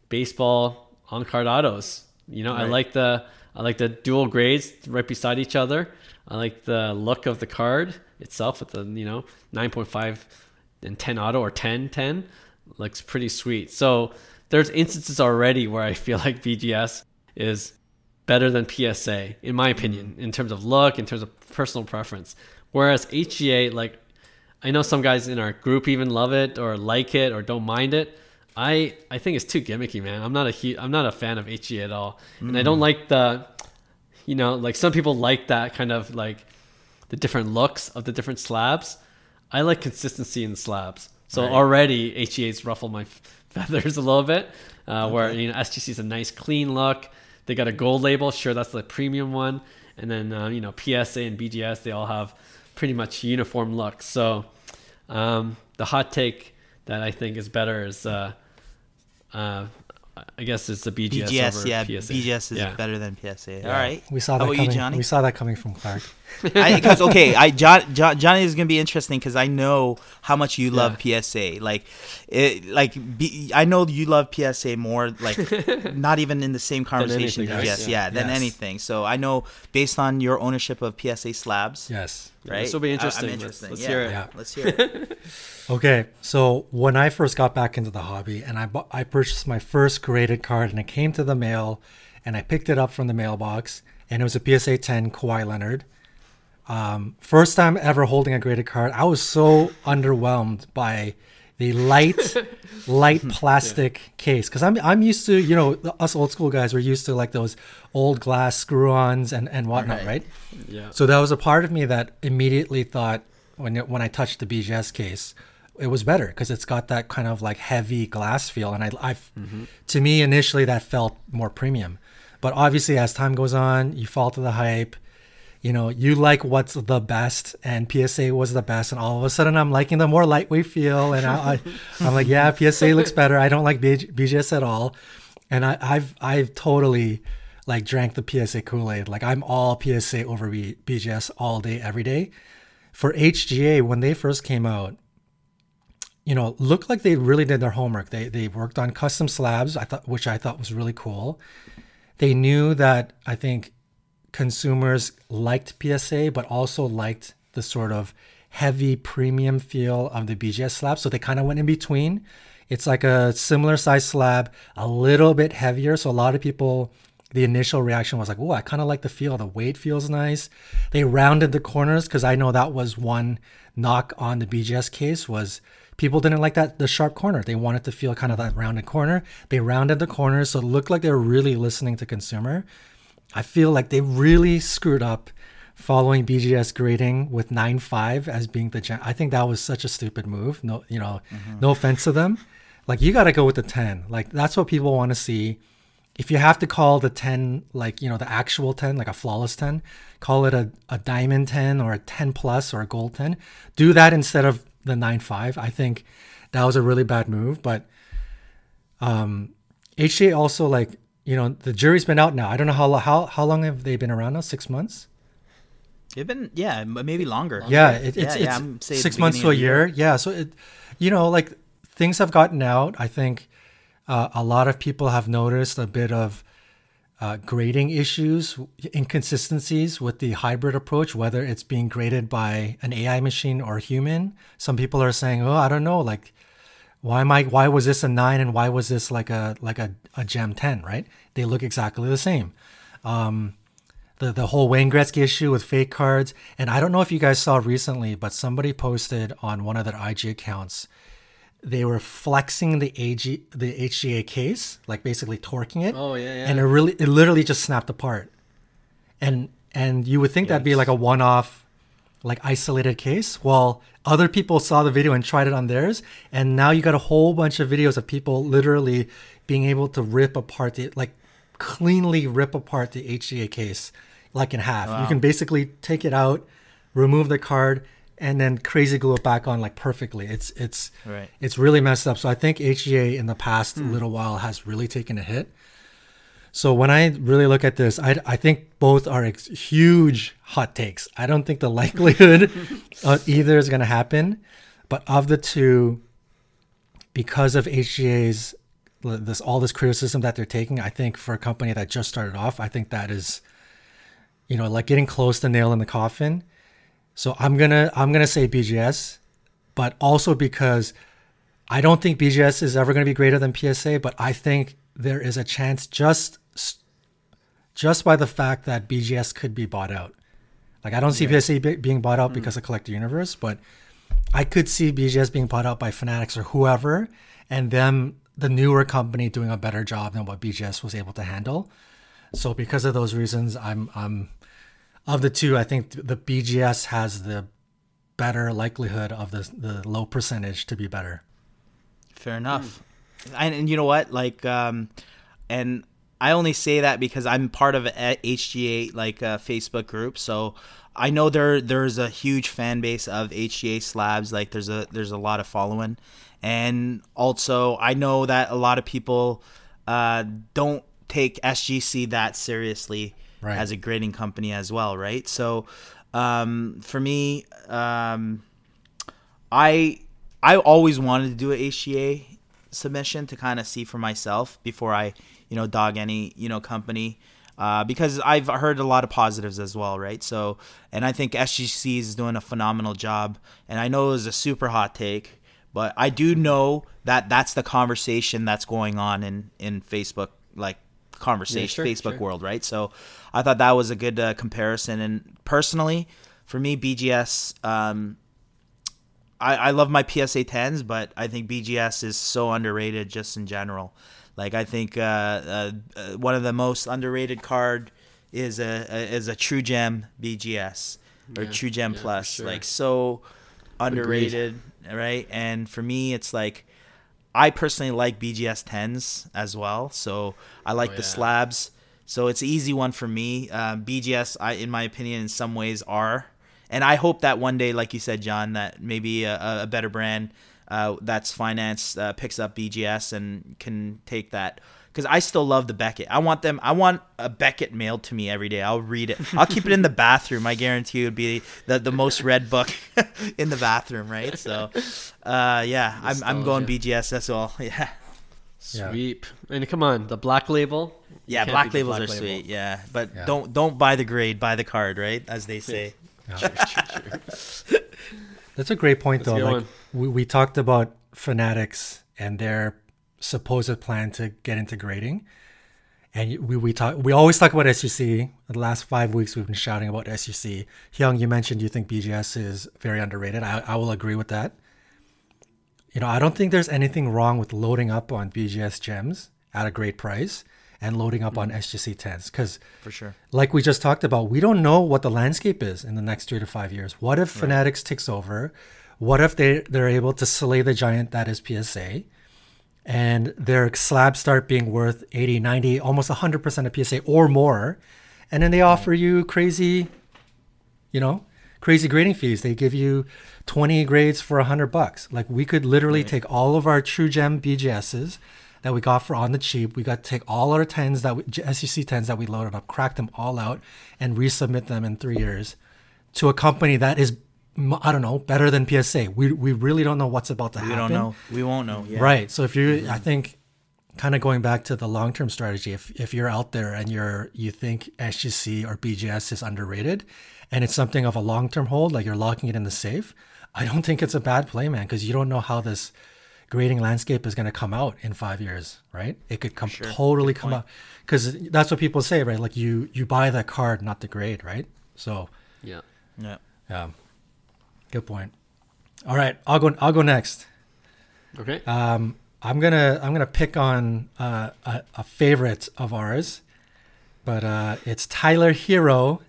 baseball on card autos. You know, I like the I like the dual grades right beside each other. I like the look of the card itself with the you know 9.5 and 10 auto or 10 10 looks pretty sweet. So there's instances already where I feel [laughs] like BGS is better than PSA, in my opinion, in terms of look, in terms of personal preference. Whereas HGA, like, I know some guys in our group even love it or like it or don't mind it. I I think it's too gimmicky, man. I'm not a hu- I'm not a fan of HGA at all, and I don't like the, you know, like some people like that kind of like the different looks of the different slabs. I like consistency in slabs. So Right. already HGA's ruffled my f- [laughs] feathers a little bit. Uh, Where you know SGC is a nice clean look. They got a gold label. Sure, that's the premium one. And then uh, you know PSA and BGS they all have pretty much uniform looks. So um, the hot take that I think is better is uh, uh, I guess it's the BGS, BGS, over yeah, PSA. BGS is Yeah. better than PSA. All right, We saw that about coming. you, Johnny? We saw that coming from Clark. [laughs] because okay, I John, John Johnny is gonna be interesting because I know how much you love PSA. Like, it like B, I know you love PSA more. Like, [laughs] not even in the same conversation. anything as else, yes, yeah. yeah, than Yes. anything. So I know based on your ownership of PSA slabs, Yes. Right? This will be interesting. I'm Let's- let's yeah. hear it. Yeah. Let's hear it. [laughs] Okay, so when I first got back into the hobby and I bu- I purchased my first graded card and it came to the mail and I picked it up from the mailbox and it was a PSA 10 Kawhi Leonard. Um, first time ever holding a graded card, I was so underwhelmed by the light, [laughs] light plastic case because I'm I'm used to you know us old school guys we're used to like those old glass screw-ons and and whatnot, Right. right? Yeah. So that was a part of me that immediately thought when it, when I touched the BGS case, it was better because it's got that kind of like heavy glass feel, and I, I, mm-hmm. to me initially that felt more premium, but obviously as time goes on, you fall to the hype. You know, you like what's the best, and PSA was the best, and all of a sudden I'm liking the more lightweight feel, and I, I I'm like, yeah, PSA looks [laughs] better. I don't like BG, BGS at all, and I, I've I've totally like drank the PSA Kool Aid. Like I'm all PSA over B- BGS all day, every day. For HGA, when they first came out, you know, looked like they really did their homework. They they worked on custom slabs, I thought, which I thought was really cool. They knew that I think consumers liked PSA, but also liked the sort of heavy premium feel of the BGS slab. So they kind of went in between. It's like a similar size slab, a little bit heavier. So a lot of people the initial reaction was like, oh, I kind of like the feel. The weight feels nice. They rounded the corners because I know that was one knock on the BGS case was people didn't like that the sharp corner. They wanted to feel kind of that rounded corner. They rounded the corners so it looked like they were really listening to consumer. I feel like they really screwed up following BGS grading with 9.5 as being the gen- I think that was such a stupid move. No, you know, mm-hmm. no offense to them. Like you got to go with the 10. Like that's what people want to see. If you have to call the 10 like, you know, the actual 10, like a flawless 10, call it a, a diamond 10 or a 10 plus or a gold 10. Do that instead of the 9.5. I think that was a really bad move, but um HGA also like, you know, the jury's been out now. I don't know how how how long have they been around now? 6 months? It's been yeah, maybe longer. Yeah, it, it's, yeah, it's yeah, six months to a year. year. Yeah, so it, you know, like things have gotten out. I think uh, a lot of people have noticed a bit of uh, grading issues, inconsistencies with the hybrid approach, whether it's being graded by an AI machine or human. Some people are saying, "Oh, I don't know, like." Why am I? Why was this a nine and why was this like a like a, a gem ten? Right? They look exactly the same. Um, the the whole Wayne Gretzky issue with fake cards. And I don't know if you guys saw recently, but somebody posted on one of their IG accounts. They were flexing the AG the HGA case, like basically torquing it. Oh yeah, yeah. And it really it literally just snapped apart. And and you would think yes. that'd be like a one off, like isolated case. Well, other people saw the video and tried it on theirs, and now you got a whole bunch of videos of people literally being able to rip apart the like cleanly rip apart the HGA case like in half. Wow. You can basically take it out, remove the card, and then crazy glue it back on like perfectly. It's it's right. it's really messed up. So I think HGA in the past hmm. little while has really taken a hit. So when I really look at this, I, I think both are ex- huge hot takes. I don't think the [laughs] likelihood of either is going to happen, but of the two, because of HGA's this all this criticism that they're taking, I think for a company that just started off, I think that is, you know, like getting close to nail in the coffin. So I'm gonna I'm gonna say BGS, but also because I don't think BGS is ever gonna be greater than PSA, but I think there is a chance just just by the fact that BGS could be bought out. Like I don't see PSA being bought out mm. because of Collector Universe, but I could see BGS being bought out by Fanatics or whoever, and them the newer company doing a better job than what BGS was able to handle. So because of those reasons, I'm I'm of the two, I think the BGS has the better likelihood of the the low percentage to be better. Fair enough. Mm. And, and, you know what? Like um and I only say that because I'm part of a HGA like a Facebook group, so I know there there's a huge fan base of HGA slabs. Like there's a there's a lot of following, and also I know that a lot of people uh, don't take SGC that seriously right. as a grading company as well, right? So um, for me, um, I I always wanted to do a HGA submission to kind of see for myself before I you know dog any you know company. Uh, because I've heard a lot of positives as well, right? So, and I think SGC is doing a phenomenal job, and I know it was a super hot take, but I do know that that's the conversation that's going on in in Facebook, like conversation, yeah, sure, Facebook sure. world, right? So I thought that was a good uh, comparison. And personally, for me, BGS, um, I, I love my PSA 10s, but I think BGS is so underrated just in general. Like I think uh, uh, uh, one of the most underrated card is a, a is a True Gem BGS or yeah, True Gem yeah, Plus. Sure. Like so underrated. Agreed right? And for me, it's like I personally like BGS 10s as well. So I like oh, the slabs. So it's an easy one for me. Uh, BGS, I, in my opinion, in some ways are. And I hope that one day, like you said, John, that maybe a, a better brand uh, that's financed uh, picks up BGS and can take that because I still love the Beckett. I want them. I want a Beckett mailed to me every day. I'll read it. I'll keep it in the [laughs] bathroom. I guarantee it would be the, the most read book [laughs] in the bathroom, right? So, uh, yeah, I'm I'm going BGS. That's all. [laughs] Yeah. Sweep. Yeah. And come on, the black label. Yeah, black labels black are label. sweet. Yeah, but yeah. don't don't buy the grade, buy the card, right? As they say. [laughs] That's a great point, Let's though. Like we, we talked about fanatics and their supposed plan to get into grading. and we we talk we always talk about SGC. The last five weeks we've been shouting about SGC. Hyung, you mentioned you think BGS is very underrated. I, I will agree with that. You know, I don't think there's anything wrong with loading up on BGS gems at a great price and loading up on mm-hmm. SGC 10s because for sure, like we just talked about, we don't know what the landscape is in the next three to five years. What if right. Fanatics takes over? What if they they're able to slay the giant that is PSA? and their slabs start being worth 80, 90, almost 100% of PSA or more. And then they mm-hmm. offer you crazy, you know, crazy grading fees. They give you 20 grades for 100 bucks. Like we could literally right. take all of our True Gem BGSs that we got for on the cheap. We got to take all our 10s that we, SGC 10s that we loaded up, crack them all out, and resubmit them in three years to a company that is I don't know, better than PSA. We we really don't know what's about to we happen. We don't know. We won't know. Yeah. Right. So if you, mm-hmm. I think, kind of going back to the long term strategy, if if you're out there and you're you think SGC or BGS is underrated, and it's something of a long term hold, like you're locking it in the safe, I don't think it's a bad play, man, because you don't know how this grading landscape is going to come out in five years, right? It could come sure. totally Good come point. out because that's what people say, right? Like you you buy that card, not the grade, right? So yeah, yeah, yeah. Good point. All right, I'll go. I'll go next. Okay. Um, I'm gonna I'm gonna pick on uh, a, a favorite of ours, but uh, it's Tyler Herro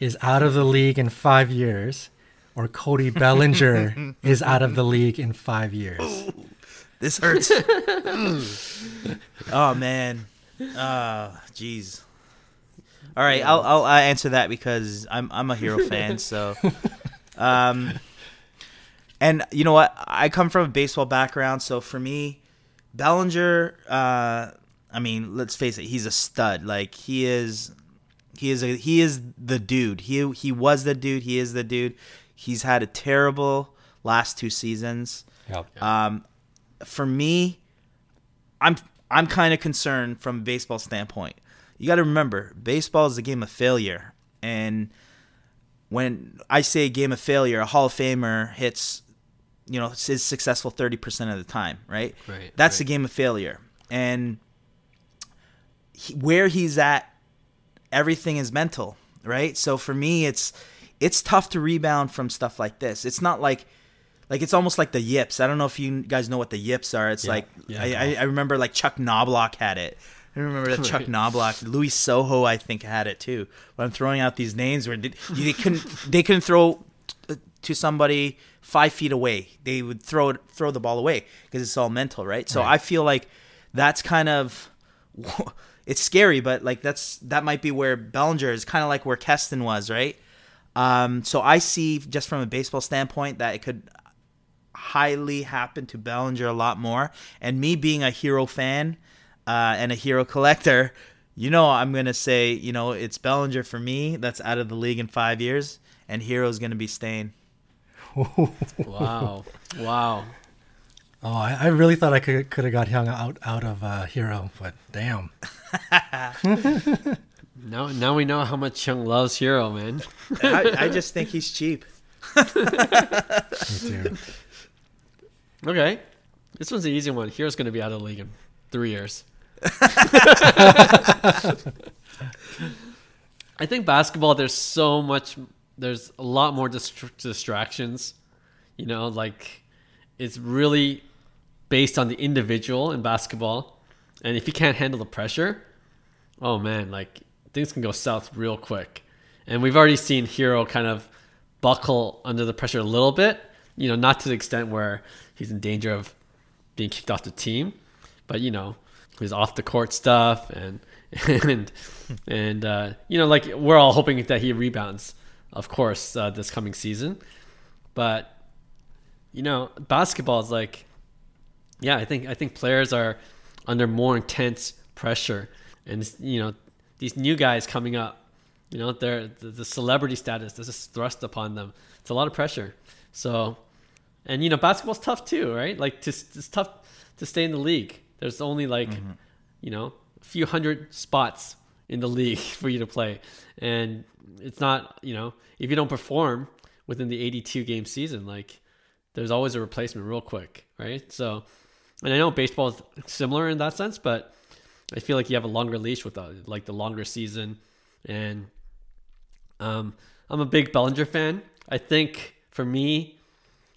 is out of the league in five years, or Cody Bellinger [laughs] is out of the league in five years. Ooh, [gasps] this hurts. [laughs] oh man. Oh, jeez. All right, I'll, I'll answer that because I'm I'm a Herro fan, so [laughs] um, and you know what? I come from a baseball background, so for me, Bellinger. Uh, I mean, let's face it, he's a stud. Like he is, he is a he is the dude. He he was the dude. He is the dude. He's had a terrible last two seasons. Yep. Um, for me, I'm I'm kind of concerned from a baseball standpoint. You got to remember, baseball is a game of failure, and when I say game of failure, a Hall of Famer hits, you know, is successful 30% of the time, right? Right. That's right. a game of failure. And he, where he's at, everything is mental, right? So for me, it's it's tough to rebound from stuff like this. It's not like like it's almost like the yips. I don't know if you guys know what the yips are. It's yeah, like yeah, I, I remember like Chuck Knoblauch had it. I remember that Chuck Knoblauch, Louis Soho, I think had it too. But I'm throwing out these names where they couldn't [laughs] they couldn't throw uh, to somebody five feet away. They would throw it, throw the ball away because it's all mental, right? So right. I feel like that's kind of [laughs] it's scary, but like that's that might be where Bellinger is kind of like where Keston was, right? Um, so I see just from a baseball standpoint that it could highly happen to Bellinger a lot more. And me being a Herro fan, uh, and a Herro collector, you know I'm gonna say you know it's Bellinger for me. That's out of the league in five years, and Herro's gonna be staying. [laughs] wow! Wow! Oh, I, I, really thought I could could have got hung out out of uh, Herro, but damn. [laughs] now, now we know how much Hyung loves Herro, man. I, I [laughs] just think he's cheap. Okay, this one's an easy one. Herro's going to be out of the league in three years. [laughs] I think basketball. There's so much. There's a lot more dist- distractions. You know, like it's really based on the individual in basketball, and if you can't handle the pressure, oh man, like things can go south real quick. And we've already seen Herro kind of buckle under the pressure a little bit. You know, not to the extent where he's in danger of being kicked off the team, but you know, his off the court stuff and [laughs] and and uh, you know like we're all hoping that he rebounds of course uh, this coming season but you know basketball is like yeah i think i think players are under more intense pressure and you know these new guys coming up you know they're the, the celebrity status this is thrust upon them it's a lot of pressure so and you know basketball's tough too right like to, it's tough to stay in the league there's only like, mm-hmm. you know, a few hundred spots in the [laughs] league for you to play. And it's not, you know, if you don't perform within the 82 game season, like there's always a replacement real quick, right? So, and I know baseball is similar in that sense, but I feel like you have a longer leash with the, like the longer season, and um, I'm a big Bellinger fan. I think for me,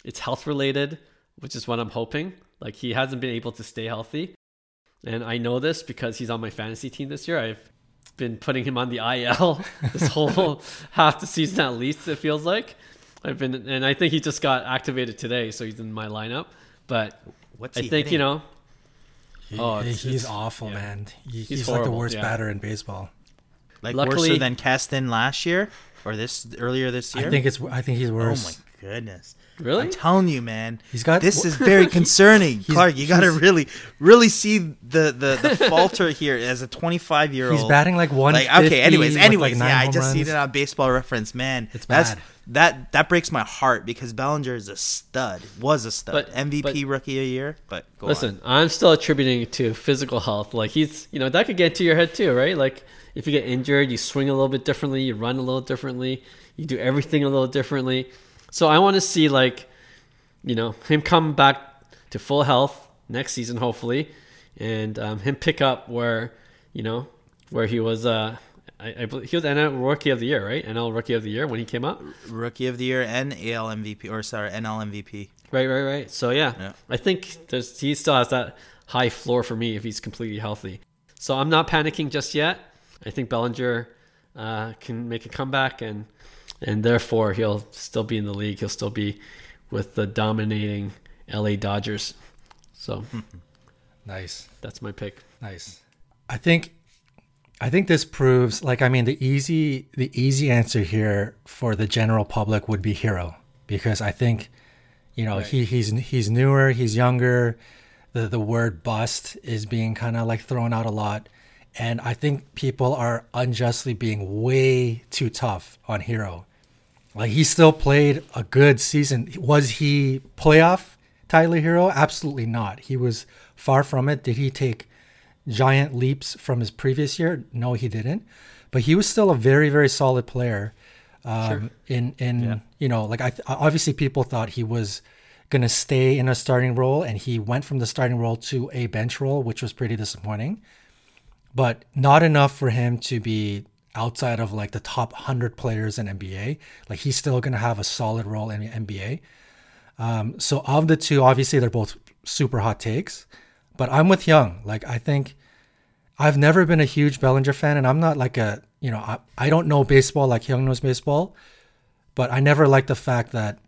it's health related, which is what I'm hoping. Like he hasn't been able to stay healthy, and I know this because he's on my fantasy team this year. I've been putting him on the IL [laughs] this whole [laughs] half the season at least. It feels like I've been, and I think he just got activated today, so he's in my lineup. But What's I think hitting? you know. He, oh, it's, he's it's, awful, yeah. man. He, he's, he's like the worst yeah. batter in baseball. Like Luckily, worse than Keston last year or this earlier this year. I think it's. I think he's worse. Oh my goodness. Really? I'm telling you, man. He's got this is very [laughs] concerning, Clark. You got to really, really see the the, the falter [laughs] here as a 25 year old. He's batting like one. Like okay, anyways, anyways, like yeah, I just seen it on Baseball Reference, man. It's bad. That's, that that breaks my heart because Bellinger is a stud, was a stud, but, MVP but, rookie a year. But listen, on. I'm still attributing it to physical health. Like he's, you know, that could get to your head too, right? Like if you get injured, you swing a little bit differently, you run a little differently, you do everything a little differently so I want to see like, you know, him come back to full health next season, hopefully, and um, him pick up where, you know, where he was. Uh, I, I believe he was NL Rookie of the Year, right? NL Rookie of the Year when he came up. Rookie of the Year and AL MVP, or sorry, NL MVP. Right, right, right. So yeah, yeah. I think there's he still has that high floor for me if he's completely healthy. So I'm not panicking just yet. I think Bellinger uh, can make a comeback and and therefore he'll still be in the league. He'll still be with the dominating LA Dodgers. So [laughs] nice. That's my pick. Nice. I think I think this proves like I mean the easy the easy answer here for the general public would be Herro because I think you know right. he he's he's newer, he's younger. The the word bust is being kind of like thrown out a lot. And I think people are unjustly being way too tough on Herro. Like he still played a good season. Was he playoff Tyler Herro? Absolutely not. He was far from it. Did he take giant leaps from his previous year? No, he didn't. But he was still a very, very solid player. Um, sure. In in yeah. you know, like I th- obviously people thought he was gonna stay in a starting role, and he went from the starting role to a bench role, which was pretty disappointing but not enough for him to be outside of like the top 100 players in NBA. Like he's still going to have a solid role in NBA. Um, so of the two, obviously they're both super hot takes, but I'm with Hyung. Like I think I've never been a huge Bellinger fan, and I'm not like a you know I, I don't know baseball like Hyung knows baseball, but I never liked the fact that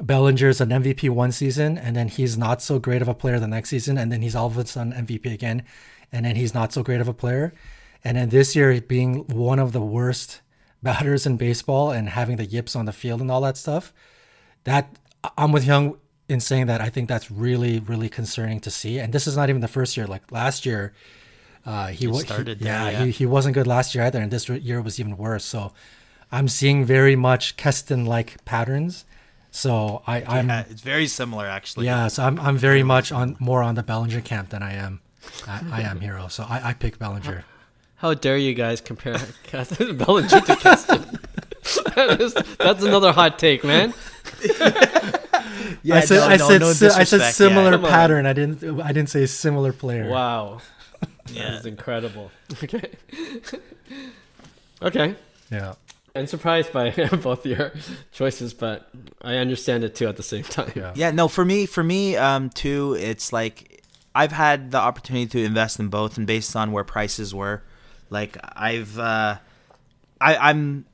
Bellinger's an MVP one season, and then he's not so great of a player the next season, and then he's all of a sudden MVP again, and then he's not so great of a player. And then this year, being one of the worst batters in baseball and having the yips on the field and all that stuff, that I'm with Hyung in saying that I think that's really, really concerning to see. And this is not even the first year. Like last year, uh, he, he started. He, yeah, yeah, He, he wasn't good last year either, and this year was even worse. So I'm seeing very much Keston like patterns. So I, I'm. Yeah, it's very similar actually. Yeah, so I'm I'm very much on more on the Bellinger camp than I am I, I am Herro. so I, I pick Bellinger. How dare you guys compare [laughs] Bellinger to Keston? [laughs] that is, that's another hot take, man. [laughs] yeah, I said no, I said no, si- I said similar yeah. pattern. I didn't I didn't say similar player. Wow, yeah. that is incredible. Okay, okay. Yeah. I'm surprised by both your choices, but I understand it too at the same time. Yeah. Yeah. No, for me, for me, um, too, it's like I've had the opportunity to invest in both, and based on where prices were, like I've, uh, I, I'm,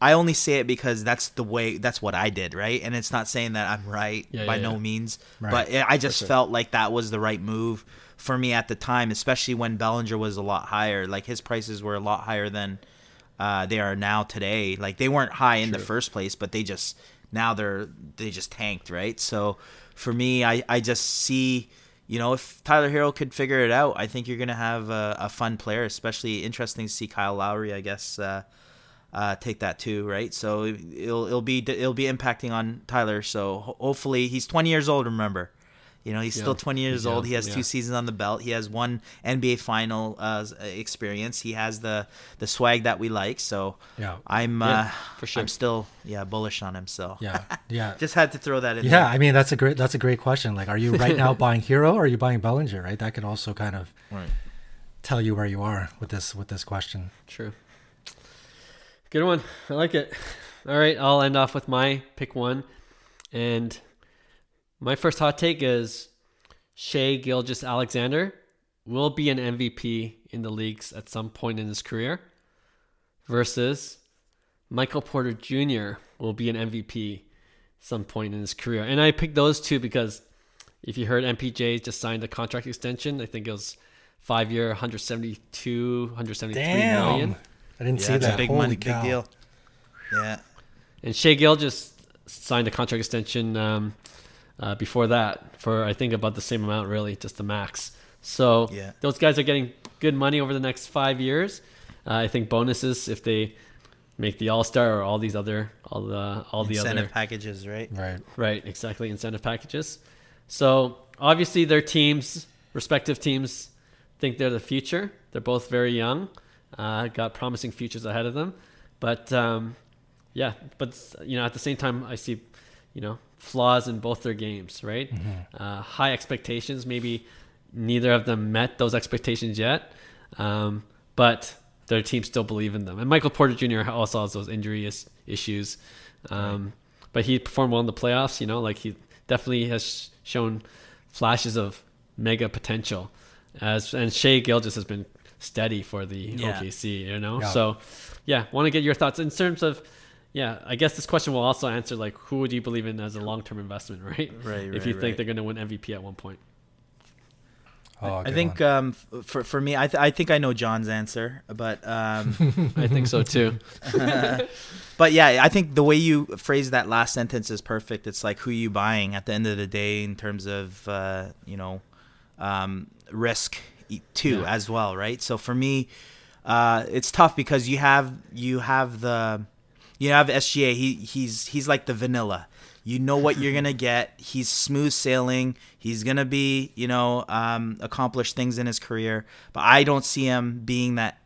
I only say it because that's the way, that's what I did, right? And it's not saying that I'm right yeah, by yeah, no yeah. means, right. but I just sure. felt like that was the right move for me at the time, especially when Bellinger was a lot higher. Like his prices were a lot higher than uh, they are now today. Like they weren't high in True. the first place, but they just now they're they just tanked, right? So for me, I I just see you know, if Tyler Herro could figure it out, I think you're going to have a, a, fun player, especially interesting to see Kyle Lowry, I guess, uh, uh, take that too, right? So it'll, it'll be it'll be impacting on Tyler. So hopefully he's 20 years old, remember. You know, he's yeah. still 20 years old. He has yeah. two seasons on the belt. He has one NBA final uh, experience. He has the the swag that we like. So yeah, I'm uh, for sure. I'm still yeah bullish on him. So yeah, [laughs] yeah. Just had to throw that in. Yeah, there. I mean that's a great that's a great question. Like, are you right now [laughs] buying Herro or are you buying Bellinger? Right, that could also kind of right. tell you where you are with this with this question. True. Good one. I like it. All right, I'll end off with my pick one, and my first hot take is Shai Gilgeous-Alexander will be an MVP in the leagues at some point in his career, versus Michael Porter Jr. will be an MVP some point in his career. And I picked those two because if you heard MPJ just signed a contract extension, I think it was five year, 172, 173 Damn. million. I didn't yeah, see that. big Holy money, cow. big deal. Yeah. And Shai Gill just signed a contract extension um, uh, before that for I think about the same amount, really, just the max. So yeah. those guys are getting good money over the next five years. Uh, I think bonuses if they make the All Star or all these other all the all the incentive other packages, right? Right. Right. Exactly. Incentive packages. So obviously their teams, respective teams, think they're the future. They're both very young, uh, got promising futures ahead of them, but um, yeah, but you know at the same time I see, you know, flaws in both their games. Right. Mm-hmm. Uh, high expectations. Maybe neither of them met those expectations yet, um, but their team still believe in them. And Michael Porter Jr. also has those injury is- issues, um, right. but he performed well in the playoffs. You know, like he definitely has shown flashes of mega potential. As and Shai Gilgeous has been steady for the yeah. OKC. You know, yeah. so yeah, want to get your thoughts in terms of. Yeah, I guess this question will also answer like who would you believe in as a long term investment, [laughs] right? Right. If you right, think they're going to win MVP at one point. Oh, I think um, for for me, I th- I think I know John's answer, but um, [laughs] I think so too. [laughs] but yeah, I think the way you phrase that last sentence is perfect. It's like who are you buying at the end of the day in terms of uh, you know um, risk too yeah. as well, right? So for me, uh, it's tough because you have you have the you have SGA. He he's he's like the vanilla. You know what you're gonna [laughs] get. He's smooth sailing. He's gonna be, you know, um, accomplish things in his career. But I don't see him being that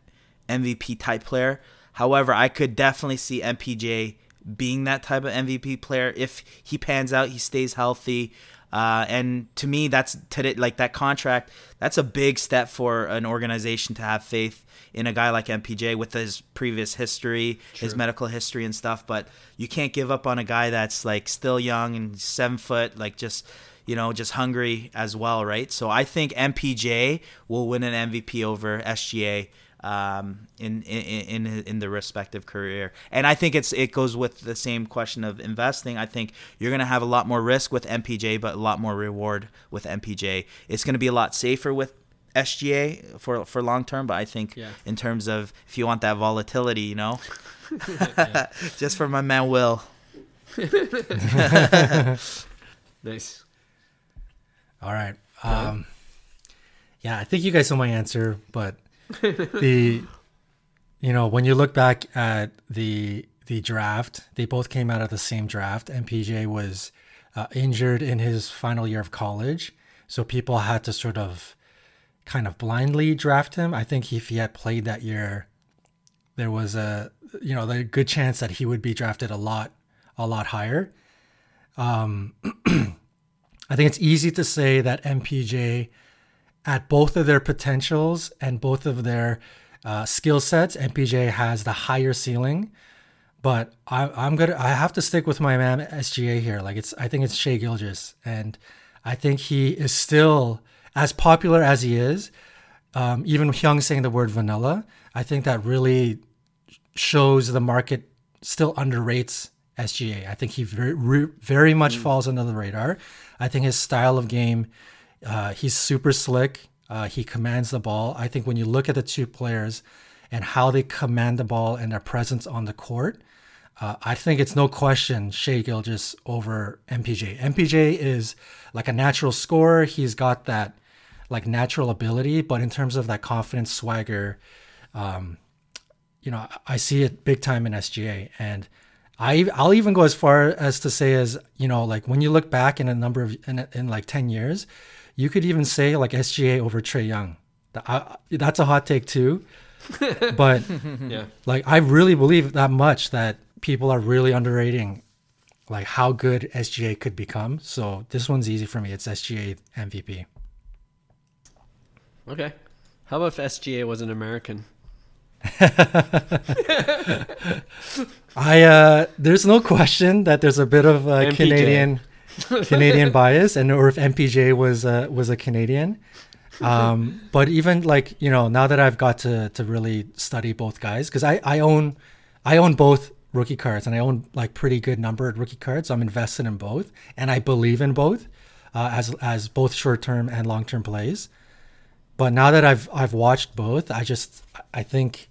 MVP type player. However, I could definitely see MPJ being that type of MVP player if he pans out, he stays healthy. Uh, and to me, that's today like that contract. That's a big step for an organization to have faith in a guy like MPJ with his previous history, True. his medical history and stuff. But you can't give up on a guy that's like still young and seven foot, like just you know, just hungry as well, right? So I think MPJ will win an MVP over SGA um, in, in in in the respective career. And I think it's it goes with the same question of investing. I think you're going to have a lot more risk with MPJ, but a lot more reward with MPJ. It's going to be a lot safer with SGA for for long term, but I think yeah. in terms of if you want that volatility, you know, [laughs] [laughs] just for my man Will. [laughs] nice. All right. Um, yeah, I think you guys know my answer, but [laughs] the you know when you look back at the the draft, they both came out of the same draft. MPJ was uh, injured in his final year of college, so people had to sort of kind of blindly draft him. I think if he had played that year, there was a you know a good chance that he would be drafted a lot a lot higher. Um, [clears throat] I think it's easy to say that MPJ, at both of their potentials and both of their uh, skill sets, MPJ has the higher ceiling. But I, I'm gonna I have to stick with my man SGA here. Like it's I think it's Shai Gilgeous, and I think he is still as popular as he is, um, even Hyung saying the word vanilla, I think that really shows the market still underrates SGA. I think he very, very much mm. falls under the radar. I think his style of game, uh, he's super slick. Uh, he commands the ball. I think when you look at the two players and how they command the ball and their presence on the court, uh, I think it's no question Shai Gilgeous over MPJ. MPJ is like a natural scorer. He's got that like natural ability, but in terms of that confidence, swagger, um, you know, I see it big time in SGA, and I I'll even go as far as to say as you know, like when you look back in a number of in, in like ten years, you could even say like SGA over Trae Young. I, that's a hot take too, [laughs] but yeah, like I really believe that much that people are really underrating like how good SGA could become. So this one's easy for me. It's SGA MVP. Okay. How about if SGA was an American? [laughs] I uh, there's no question that there's a bit of uh, Canadian [laughs] Canadian bias, and or if MPJ was uh, was a Canadian. Um, [laughs] but even like you know, now that I've got to to really study both guys, because I I own I own both rookie cards, and I own like pretty good numbered rookie cards. So I'm invested in both, and I believe in both uh, as as both short term and long term plays. But now that I've I've watched both, I just I think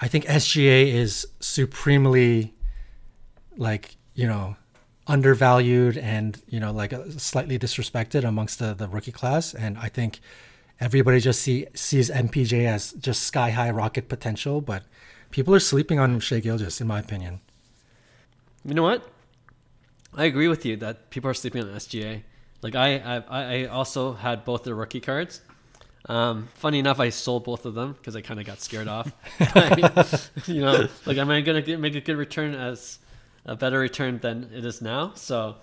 I think SGA is supremely like you know undervalued and you know like slightly disrespected amongst the the rookie class, and I think everybody just see sees MPJ as just sky high rocket potential, but people are sleeping on Shai Gilgeous, in my opinion. You know what? I agree with you that people are sleeping on SGA. Like I, I, I also had both the rookie cards. Um, funny enough, I sold both of them because I kind of got scared off. [laughs] [laughs] you know, like am I gonna get, make a good return as a better return than it is now? So,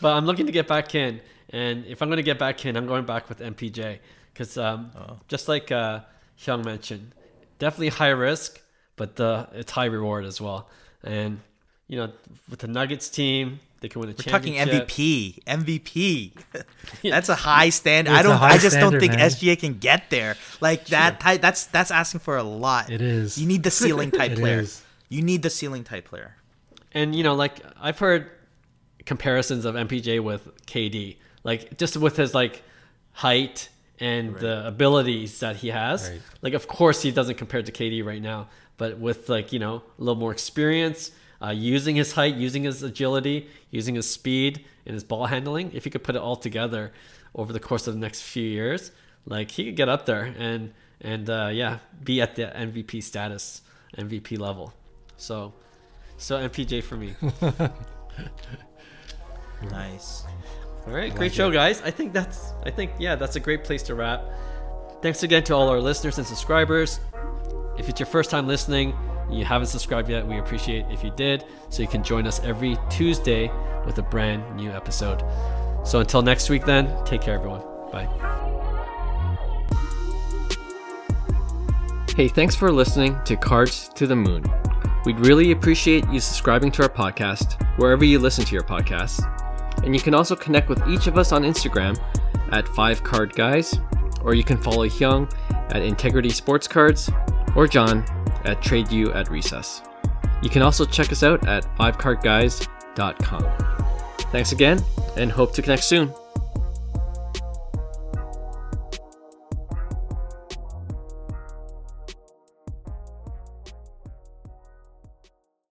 but I'm looking to get back in, and if I'm gonna get back in, I'm going back with MPJ because um, oh. just like uh, Hyung mentioned, definitely high risk, but the it's high reward as well. And you know, with the Nuggets team, they can win a championship. We're championship. talking MVP, MVP. that's a high standard. I don't. I just standard, don't think man. SGA can get there. Like that. Sure. that's that's asking for a lot. It is. You need the ceiling type [laughs] player. Is. You need the ceiling type player. And you know, like I've heard comparisons of MPJ with KD, like just with his like height and right. the abilities that he has. Right. Like, of course, he doesn't compare to KD right now, but with like you know a little more experience, uh, using his height, using his agility, using his speed and his ball handling, if he could put it all together over the course of the next few years, like he could get up there and and uh, yeah, be at the MVP status, MVP level. So, so MPJ for me. [laughs] nice. All right, great show, guys. I think that's I think yeah, that's a great place to wrap. Thanks again to all our listeners and subscribers. If it's your first time listening, and you haven't subscribed yet, we appreciate if you did, so you can join us every Tuesday with a brand new episode. So until next week, then, take care, everyone. Bye. Hey, thanks for listening to Cards to the Moon. We'd really appreciate you subscribing to our podcast wherever you listen to your podcasts. And you can also connect with each of us on Instagram at 5 Card Guys, or you can follow Hyung at Integrity Sports Cards, or John at TradeU at Recess. You can also check us out at 5cardguys.com. Thanks again, and hope to connect soon.